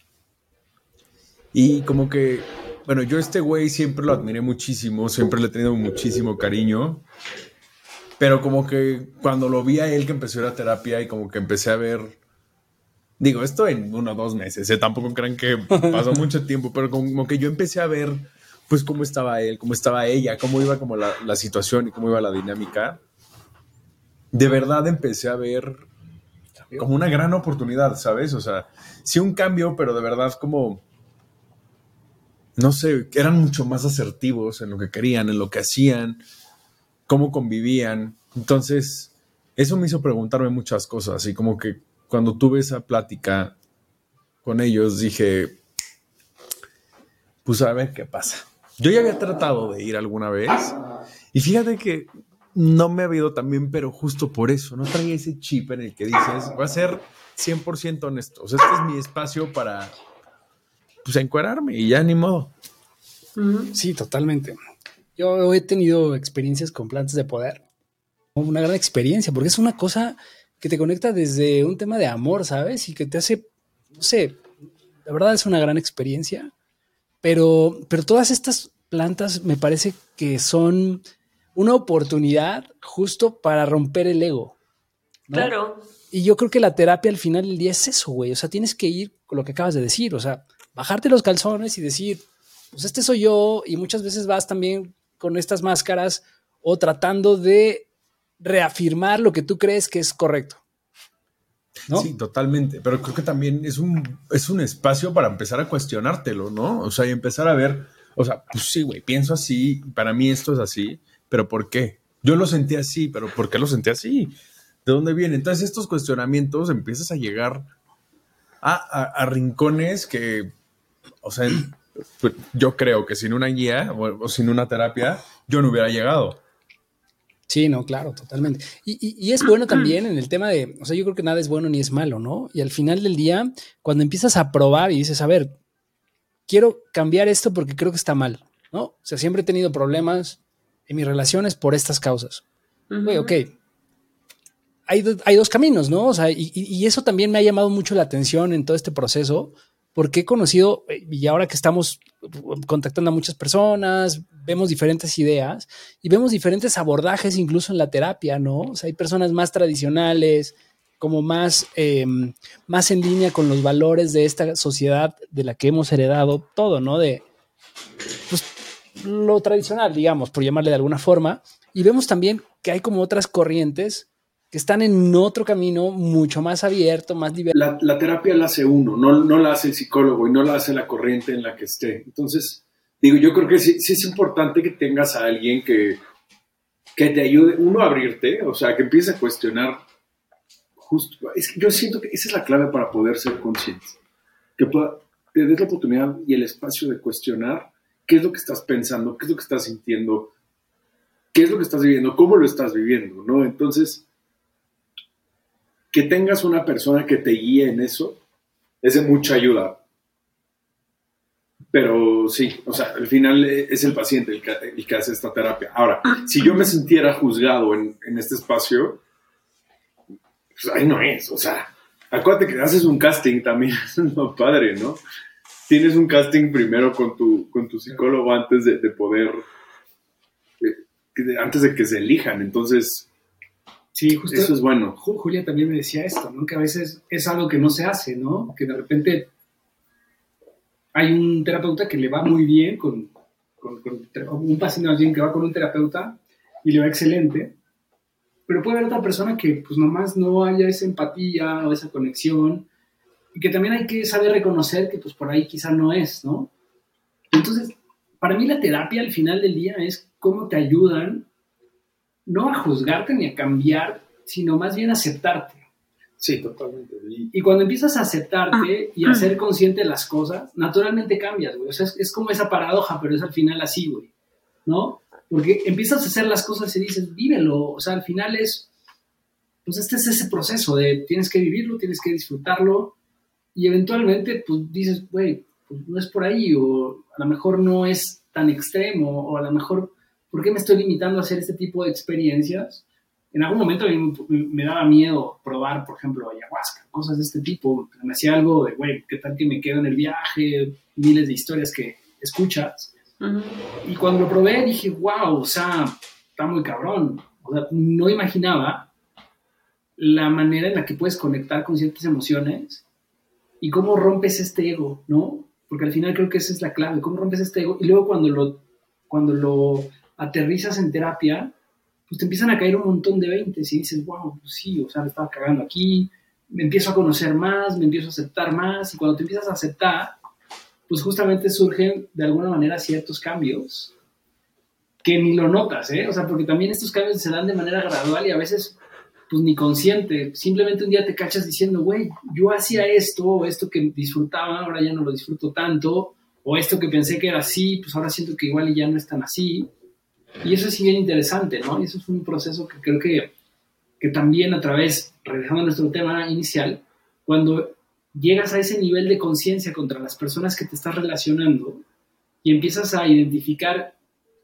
Y como que, bueno, yo a este güey siempre lo admiré muchísimo, siempre le he tenido muchísimo cariño, pero como que cuando lo vi a él que empezó a ir a terapia y como que empecé a ver, digo, esto en uno o dos meses, ¿eh? tampoco crean que pasó mucho tiempo, pero como que yo empecé a ver pues cómo estaba él, cómo estaba ella, cómo iba como la, la situación y cómo iba la dinámica. De verdad empecé a ver como una gran oportunidad, ¿sabes? O sea, sí un cambio, pero de verdad como no sé, eran mucho más asertivos en lo que querían, en lo que hacían, cómo convivían. Entonces, eso me hizo preguntarme muchas cosas y como que cuando tuve esa plática con ellos dije, pues a ver qué pasa. Yo ya había tratado de ir alguna vez y fíjate que no me ha habido también, pero justo por eso, no traía ese chip en el que dices, voy a ser 100% honesto. O sea, este es mi espacio para, pues, encuadrarme y ya ni modo. Sí, totalmente. Yo he tenido experiencias con plantas de poder. Una gran experiencia, porque es una cosa que te conecta desde un tema de amor, ¿sabes? Y que te hace, no sé, la verdad es una gran experiencia. Pero, pero todas estas plantas me parece que son una oportunidad justo para romper el ego. Claro. Y yo creo que la terapia al final del día es eso, güey. O sea, tienes que ir con lo que acabas de decir. O sea, bajarte los calzones y decir, pues este soy yo. Y muchas veces vas también con estas máscaras o tratando de reafirmar lo que tú crees que es correcto. ¿no? Sí, totalmente. Pero creo que también es un, es un espacio para empezar a cuestionártelo, ¿no? O sea, y empezar a ver, o sea, pues sí, güey, pienso así, para mí esto es así, pero ¿por qué? Yo lo sentí así, pero ¿por qué lo sentí así? ¿De dónde viene? Entonces estos cuestionamientos empiezas a llegar a, rincones que, o sea, pues, yo creo que sin una guía o, sin una terapia, yo no hubiera llegado. Sí, no, claro, totalmente. Y, y, es bueno también en el tema de, o sea, yo creo que nada es bueno ni es malo, ¿no? Y al final del día, cuando empiezas a probar y dices, a ver, quiero cambiar esto porque creo que está mal, ¿no? O sea, siempre he tenido problemas, en mis relaciones por estas causas. ok. Hay, hay, dos caminos, ¿no? O sea, y, eso también me ha llamado mucho la atención en todo este proceso, porque he conocido, eh, y ahora que estamos contactando a muchas personas, vemos diferentes ideas y vemos diferentes abordajes incluso en la terapia, ¿no? O sea, hay personas más tradicionales, como más, em, más en línea con los valores de esta sociedad de la que hemos heredado todo, ¿no? De, pues, lo tradicional, digamos, por llamarle de alguna forma, y vemos también que hay como otras corrientes que están en otro camino mucho más abierto, más diverso. La, terapia la hace uno, no, no la hace el psicólogo y no la hace la corriente en la que esté. Entonces, digo, yo creo que sí, sí es importante que tengas a alguien que, que te ayude, uno, a abrirte, o sea, que empiece a cuestionar. Justo, es yo siento que esa es la clave para poder ser consciente. Que pueda, te des la oportunidad y el espacio de cuestionar qué es lo que estás pensando, qué es lo que estás sintiendo, qué es lo que estás viviendo, cómo lo estás viviendo, ¿no? Entonces, que tengas una persona que te guíe en eso es de mucha ayuda. Pero sí, o sea, al final es el paciente el que, hace esta terapia. Ahora, si yo me sintiera juzgado en, este espacio, pues ahí no es, o sea, acuérdate que haces un casting también, es un padre, ¿no? tienes un casting primero con tu, con tu psicólogo antes de, poder, eh, antes de que se elijan. Entonces, sí, justo eso es bueno. Julia también me decía esto, ¿no? Que a veces es algo que no se hace, ¿no? Que de repente hay un terapeuta que le va muy bien con, con, un paciente que va con un terapeuta y le va excelente, pero puede haber otra persona que pues nomás no haya esa empatía o esa conexión y que también hay que saber reconocer que pues por ahí quizá no es, ¿no? Entonces, para mí la terapia al final del día es cómo te ayudan no a juzgarte ni a cambiar, sino más bien aceptarte. Sí, totalmente. Y, cuando empiezas a aceptarte y a ser consciente de las cosas, naturalmente cambias, güey. O sea, es, es, como esa paradoja, pero es al final así, güey. ¿No? Porque empiezas a hacer las cosas y dices, vívelo. O sea, al final es, pues este es ese proceso de tienes que vivirlo, tienes que disfrutarlo y eventualmente pues dices, güey, pues no es por ahí, o a lo mejor no es tan extremo, o a lo mejor, ¿por qué me estoy limitando a hacer este tipo de experiencias? En algún momento me, daba miedo probar, por ejemplo, ayahuasca, cosas de este tipo. Me hacía algo de, güey, ¿qué tal que me quedo en el viaje? Miles de historias que escuchas. Y cuando lo probé dije, wow, o sea, está muy cabrón. O sea, no imaginaba la manera en la que puedes conectar con ciertas emociones y cómo rompes este ego, ¿no? Porque al final creo que esa es la clave, cómo rompes este ego y luego cuando lo, cuando lo aterrizas en terapia, pues te empiezan a caer un montón de veintes y dices, wow, pues sí, o sea, me estaba cagando aquí, me empiezo a conocer más, me empiezo a aceptar más y cuando te empiezas a aceptar, pues justamente surgen de alguna manera ciertos cambios que ni lo notas, ¿eh? O sea, porque también estos cambios se dan de manera gradual y a veces pues ni consciente, simplemente un día te cachas diciendo, güey, yo hacía esto, o esto que disfrutaba, ahora ya no lo disfruto tanto, o esto que pensé que era así, pues ahora siento que igual ya no es tan así. Y eso es bien interesante, ¿no? Y eso es un proceso que creo que, que también a través, regresando a nuestro tema inicial, cuando llegas a ese nivel de conciencia contra las personas que te estás relacionando y empiezas a identificar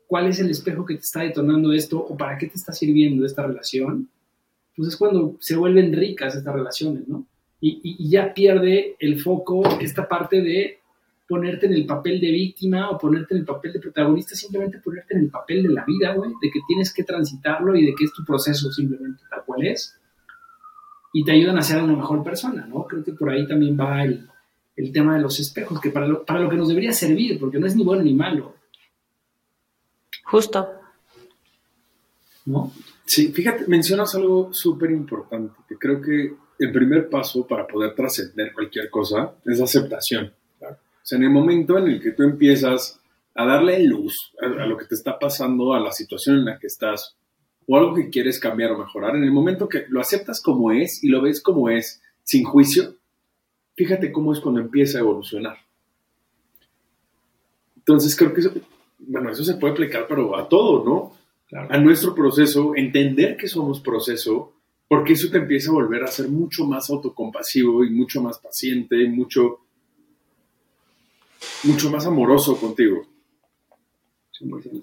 cuál es el espejo que te está detonando esto o para qué te está sirviendo esta relación, pues es cuando se vuelven ricas estas relaciones, ¿no? Y, ya pierde el foco esta parte de ponerte en el papel de víctima o ponerte en el papel de protagonista, simplemente ponerte en el papel de la vida, güey, de que tienes que transitarlo y de que es tu proceso simplemente tal cual es. Y te ayudan a ser una mejor persona, ¿no? Creo que por ahí también va el, el tema de los espejos, que para lo, para lo que nos debería servir, porque no es ni bueno ni malo. Justo. ¿No? Sí, fíjate, mencionas algo súper importante, que creo que el primer paso para poder trascender cualquier cosa es aceptación. O sea, en el momento en el que tú empiezas a darle luz a, lo que te está pasando, a la situación en la que estás, o algo que quieres cambiar o mejorar, en el momento que lo aceptas como es y lo ves como es, sin juicio, fíjate cómo es cuando empieza a evolucionar. Entonces creo que eso, bueno, eso se puede aplicar, pero a todo, ¿no? a nuestro proceso, entender que somos proceso, porque eso te empieza a volver a ser mucho más autocompasivo y mucho más paciente y mucho, mucho más amoroso contigo. 100%.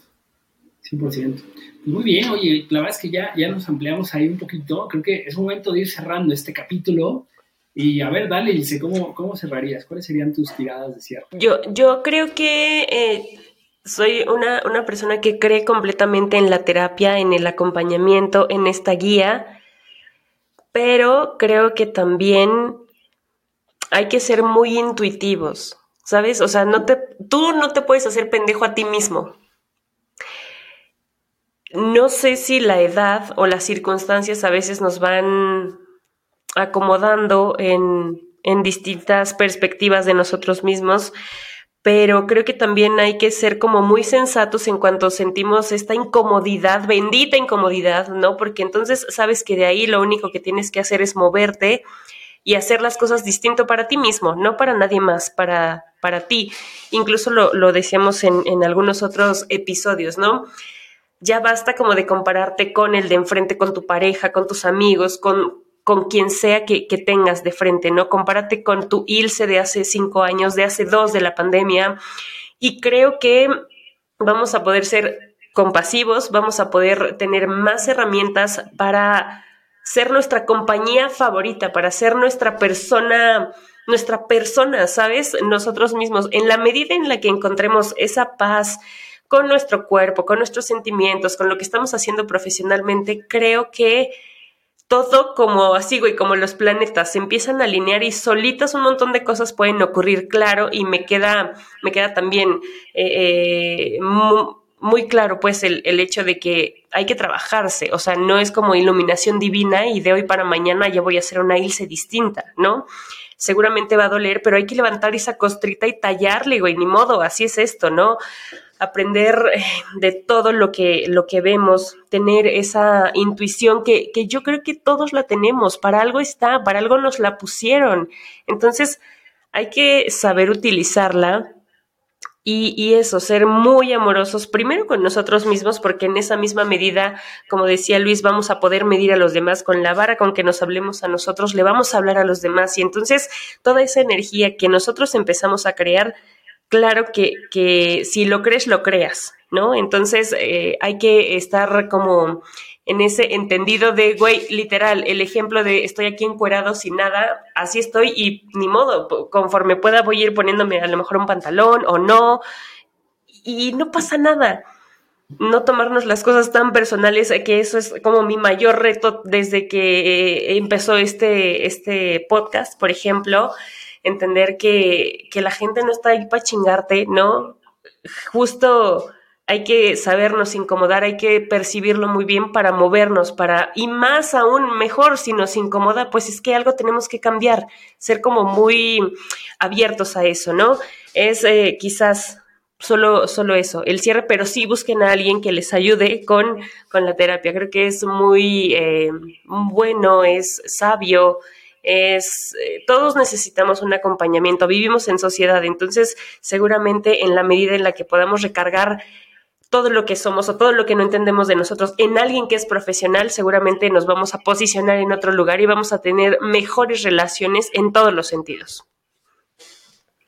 100%. Muy bien, oye, la verdad es que ya, ya nos ampliamos ahí un poquito. Creo que es momento de ir cerrando este capítulo. Y a ver, dale, Ilse, ¿cómo, cómo cerrarías? ¿Cuáles serían tus tiradas de cierre? Yo, yo creo que eh, soy una, una persona que cree completamente en la terapia, en el acompañamiento, en esta guía, pero creo que también hay que ser muy intuitivos, ¿sabes? O sea, no te, tú no te puedes hacer pendejo a ti mismo. No sé si la edad o las circunstancias a veces nos van acomodando en, en distintas perspectivas de nosotros mismos, pero creo que también hay que ser como muy sensatos en cuanto sentimos esta incomodidad, bendita incomodidad, ¿no? Porque entonces sabes que de ahí lo único que tienes que hacer es moverte y hacer las cosas distinto para ti mismo, no para nadie más, para, para ti. Incluso lo, lo decíamos en, en algunos otros episodios, ¿no? Ya basta como de compararte con el de enfrente, con tu pareja, con tus amigos, con con quien sea que, tengas de frente, ¿no? Compárate con tu ILSE de hace cinco años, de hace dos de la pandemia, y creo que vamos a poder ser compasivos, vamos a poder tener más herramientas para ser nuestra compañía favorita, para ser nuestra persona, nuestra persona, ¿sabes? Nosotros mismos, en la medida en la que encontremos esa paz con nuestro cuerpo, con nuestros sentimientos, con lo que estamos haciendo profesionalmente, creo que todo como así, güey, como los planetas se empiezan a alinear y solitas un montón de cosas pueden ocurrir, claro, y me queda, me queda también eh, eh, muy, claro, pues, el, el, hecho de que hay que trabajarse, o sea, no es como iluminación divina y de hoy para mañana ya voy a hacer una ilse distinta, ¿no? Seguramente va a doler, pero hay que levantar esa costrita y tallarle, güey, ni modo, así es esto, ¿no? aprender eh, de todo lo que, lo que vemos, tener esa intuición que, que, yo creo que todos la tenemos, para algo está, para algo nos la pusieron. Entonces, hay que saber utilizarla y, y, eso, ser muy amorosos primero con nosotros mismos, porque en esa misma medida, como decía Luis, vamos a poder medir a los demás con la vara con que nos hablemos a nosotros, le vamos a hablar a los demás. Y entonces toda esa energía que nosotros empezamos a crear claro que, que si lo crees, lo creas, ¿no? Entonces eh, hay que estar como en ese entendido de, güey, literal, el ejemplo de estoy aquí encuerado sin nada, así estoy y ni modo, conforme pueda voy a ir poniéndome a lo mejor un pantalón o no, y no pasa nada. No tomarnos las cosas tan personales, que eso es como mi mayor reto desde que eh, empezó este, este podcast, por ejemplo, entender que, que la gente no está ahí para chingarte, ¿no? Justo hay que sabernos incomodar, hay que percibirlo muy bien para movernos, para, y más aún mejor si nos incomoda, pues es que algo tenemos que cambiar, ser como muy abiertos a eso, ¿no? Es eh, quizás solo, solo eso, el cierre, pero sí busquen a alguien que les ayude con, con la terapia. Creo que es muy eh, bueno, es sabio, es eh, todos necesitamos un acompañamiento, vivimos en sociedad, entonces seguramente en la medida en la que podamos recargar todo lo que somos o todo lo que no entendemos de nosotros en alguien que es profesional, seguramente nos vamos a posicionar en otro lugar y vamos a tener mejores relaciones en todos los sentidos.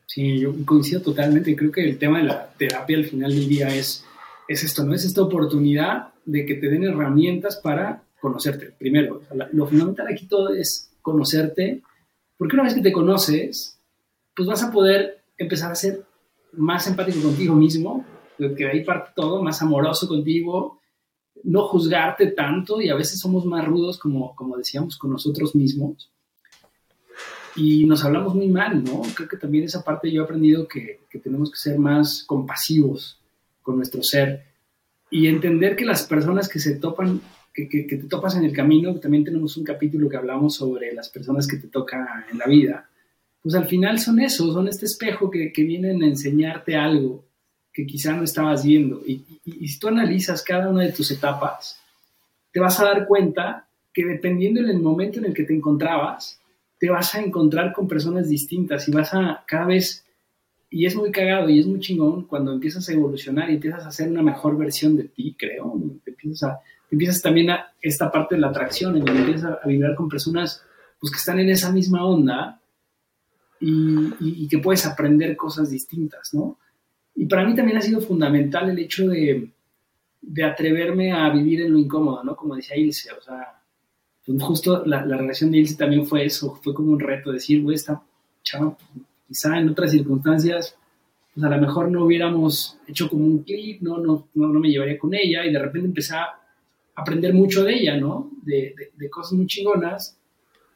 Sí, yo coincido totalmente. Creo que el tema de la terapia al final del día es, es esto, ¿no? Es esta oportunidad de que te den herramientas para conocerte. Primero, lo fundamental aquí todo es conocerte, porque una vez que te conoces, pues vas a poder empezar a ser más empático contigo mismo, que de ahí parte todo, más amoroso contigo, no juzgarte tanto y a veces somos más rudos, como, como decíamos, con nosotros mismos y nos hablamos muy mal, ¿no? Creo que también esa parte yo he aprendido que, que, tenemos que ser más compasivos con nuestro ser y entender que las personas que se topan, que, que, te topas en el camino, también tenemos un capítulo que hablamos sobre las personas que te tocan en la vida, pues al final son eso, son este espejo que, vienen a enseñarte algo que quizá no estabas viendo. Y, y, y si tú analizas cada una de tus etapas, te vas a dar cuenta que dependiendo del momento en el que te encontrabas, te vas a encontrar con personas distintas y vas a cada vez, y es muy cagado y es muy chingón cuando empiezas a evolucionar y empiezas a hacer una mejor versión de ti, creo. Te empiezas, a, empiezas también a esta parte de la atracción, en donde empiezas a, vibrar con personas pues, que están en esa misma onda y, y, que puedes aprender cosas distintas, ¿no? Y para mí también ha sido fundamental el hecho de, de atreverme a vivir en lo incómodo, ¿no? Como decía Ilse, o sea, pues justo la, relación de Ilse también fue eso, fue como un reto decir, güey, esta chava, quizá en otras circunstancias, pues a lo mejor no hubiéramos hecho como un clip, ¿no? No, no, me llevaría con ella y de repente empecé aprender mucho de ella, ¿no? De, de, cosas muy chingonas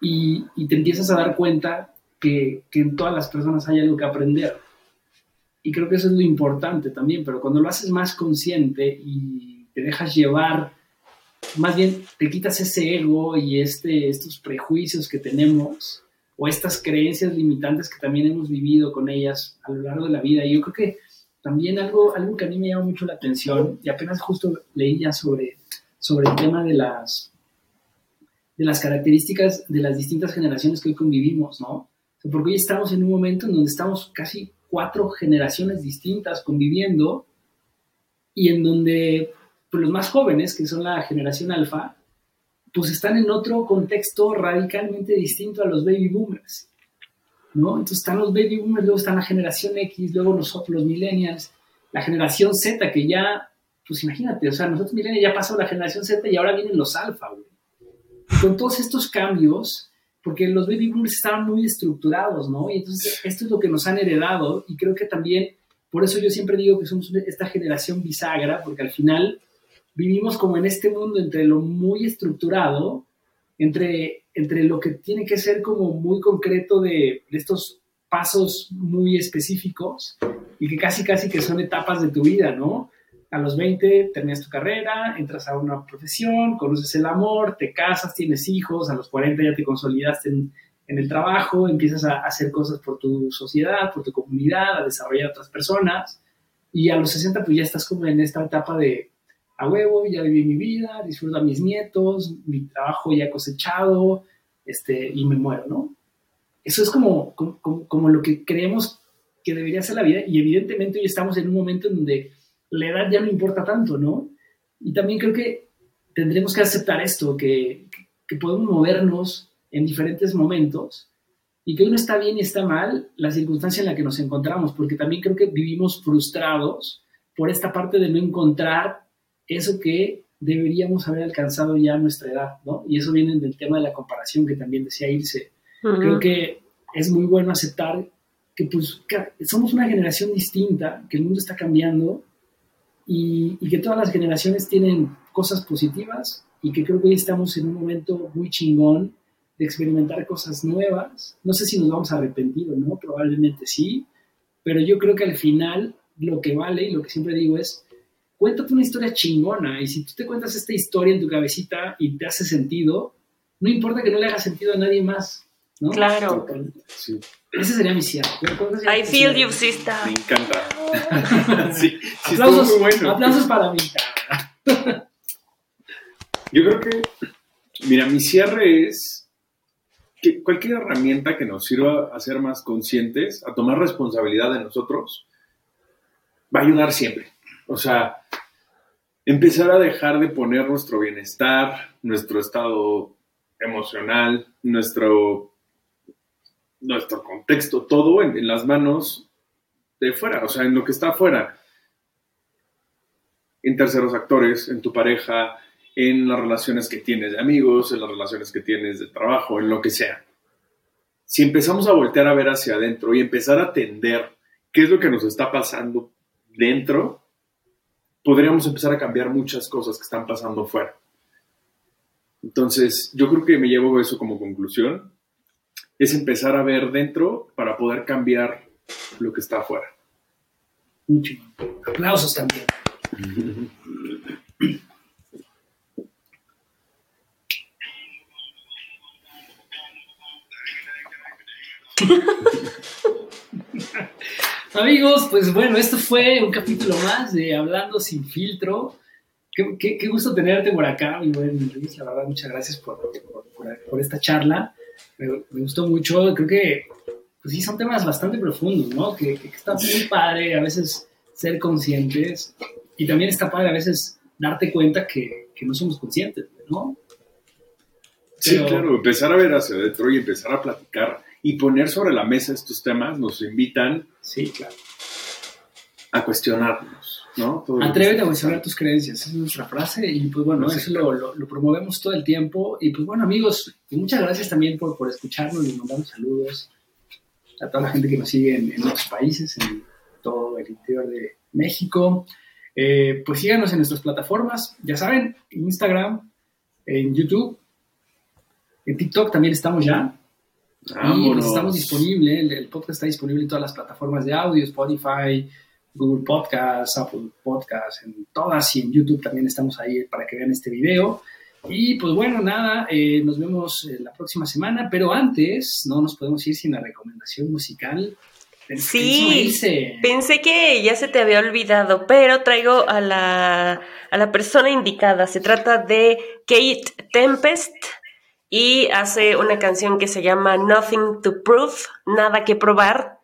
y, y, te empiezas a dar cuenta que, que en todas las personas hay algo que aprender. Y creo que eso es lo importante también, pero cuando lo haces más consciente y te dejas llevar más bien te quitas ese ego y este, estos prejuicios que tenemos o estas creencias limitantes que también hemos vivido con ellas a lo largo de la vida. Y yo creo que también algo, algo que a mí me llama mucho la atención, y apenas justo leí ya sobre, sobre el tema de las, de las características de las distintas generaciones que hoy convivimos, ¿no? porque hoy estamos en un momento en donde estamos casi cuatro generaciones distintas conviviendo y en donde pues los más jóvenes, que son la generación alfa, pues están en otro contexto radicalmente distinto a los baby boomers, ¿no? Entonces están los baby boomers, luego está la generación X, luego nosotros los millennials, la generación Z, que ya, pues imagínate, o sea, nosotros millennials ya pasó la generación Z y ahora vienen los alfa, güey. Con todos estos cambios, porque los baby boomers estaban muy estructurados, ¿no? Y entonces esto es lo que nos han heredado y creo que también, por eso yo siempre digo que somos esta generación bisagra, porque al final vivimos como en este mundo entre lo muy estructurado, entre, entre lo que tiene que ser como muy concreto de, estos pasos muy específicos y que casi casi que son etapas de tu vida, ¿no? A los 20 terminas tu carrera, entras a una profesión, conoces el amor, te casas, tienes hijos, a los 40 ya te consolidaste en, en el trabajo, empiezas a hacer cosas por tu sociedad, por tu comunidad, a desarrollar otras personas y a los 60 pues ya estás como en esta etapa de, a huevo, ya viví mi vida, disfruto a mis nietos, mi trabajo ya cosechado, este, y me muero, ¿no? Eso es como, como, como, lo que creemos que debería ser la vida, y evidentemente hoy estamos en un momento en donde la edad ya no importa tanto, ¿no? Y también creo que tendremos que aceptar esto, que, que podemos movernos en diferentes momentos y que uno está bien y está mal la circunstancia en la que nos encontramos, porque también creo que vivimos frustrados por esta parte de no encontrar eso que deberíamos haber alcanzado ya a nuestra edad, ¿no? Y eso viene del tema de la comparación que también decía Ilse. Creo que es muy bueno aceptar que pues somos una generación distinta, que el mundo está cambiando y, y, que todas las generaciones tienen cosas positivas y que creo que hoy estamos en un momento muy chingón de experimentar cosas nuevas. No sé si nos vamos a arrepentir o no, probablemente sí, pero yo creo que al final lo que vale y lo que siempre digo es cuéntate una historia chingona. Y si tú te cuentas esta historia en tu cabecita y te hace sentido, no importa que no le haga sentido a nadie más. ¿No? Claro. Sí, Ese sería mi cierre. ¿Cuál sería I feel you, sister. me encanta. sí, sí, estuvo Aplausos, muy bueno. aplausos para mí. Yo creo que, mira, mi cierre es que cualquier herramienta que nos sirva a ser más conscientes, a tomar responsabilidad de nosotros, va a ayudar siempre. O sea, empezar a dejar de poner nuestro bienestar, nuestro estado emocional, nuestro, nuestro contexto, todo en, las manos de fuera, o sea, en lo que está afuera. En terceros actores, en tu pareja, en las relaciones que tienes de amigos, en las relaciones que tienes de trabajo, en lo que sea. Si empezamos a voltear a ver hacia adentro y empezar a atender qué es lo que nos está pasando dentro, podríamos empezar a cambiar muchas cosas que están pasando fuera. Entonces, yo creo que me llevo eso como conclusión, es empezar a ver dentro para poder cambiar lo que está afuera. Chingón. Aplausos también. Amigos, pues bueno, esto fue un capítulo más de Hablando sin filtro. Qué, qué- qué gusto tenerte por acá, mi buen Luis. La verdad, muchas gracias por, por- por- por esta charla. Me, me gustó mucho. Creo que, pues sí, son temas bastante profundos, ¿no? Que, que está muy padre a veces ser conscientes y también está padre a veces darte cuenta que, que no somos conscientes, ¿no? Sí, Pero- claro, empezar a ver hacia adentro y empezar a platicar y poner sobre la mesa estos temas nos invitan Sí, claro. a cuestionarnos, ¿no? Todo Atrévete a cuestionar tus creencias, esa es nuestra frase y pues bueno, eso lo, lo- lo promovemos todo el tiempo y pues bueno amigos, y muchas gracias también por, por escucharnos, les mandamos saludos a toda la gente que nos sigue en, en otros países, en todo el interior de México. Eh, pues síganos en nuestras plataformas, ya saben, en Instagram, en YouTube, en TikTok también estamos ya. Y pues, estamos disponibles, el, el podcast está disponible en todas las plataformas de audio, Spotify, Google Podcasts, Apple Podcasts, en todas y en YouTube también estamos ahí para que vean este video. Y pues bueno, nada, eh, nos vemos eh, la próxima semana, pero antes no nos podemos ir sin la recomendación musical. Sí. Pensé que ya se te había olvidado, pero traigo a la, a la persona indicada. Se trata de Kate Tempest y hace una canción que se llama Nothing to Prove, nada que probar,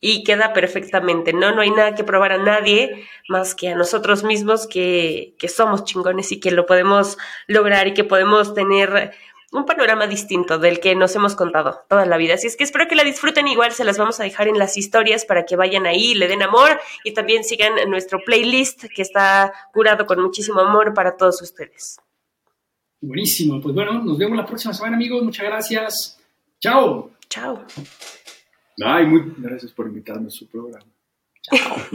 y queda perfectamente, ¿no? No hay nada que probar a nadie más que a nosotros mismos que, que somos chingones y que lo podemos lograr y que podemos tener un panorama distinto del que nos hemos contado toda la vida. Así es que espero que la disfruten igual, se las vamos a dejar en las historias para que vayan ahí, le den amor y también sigan nuestro playlist que está curado con muchísimo amor para todos ustedes. Buenísimo, pues bueno, nos vemos la próxima semana amigos, muchas gracias. Chao. Chao. Ay, muy gracias por invitarme a su programa.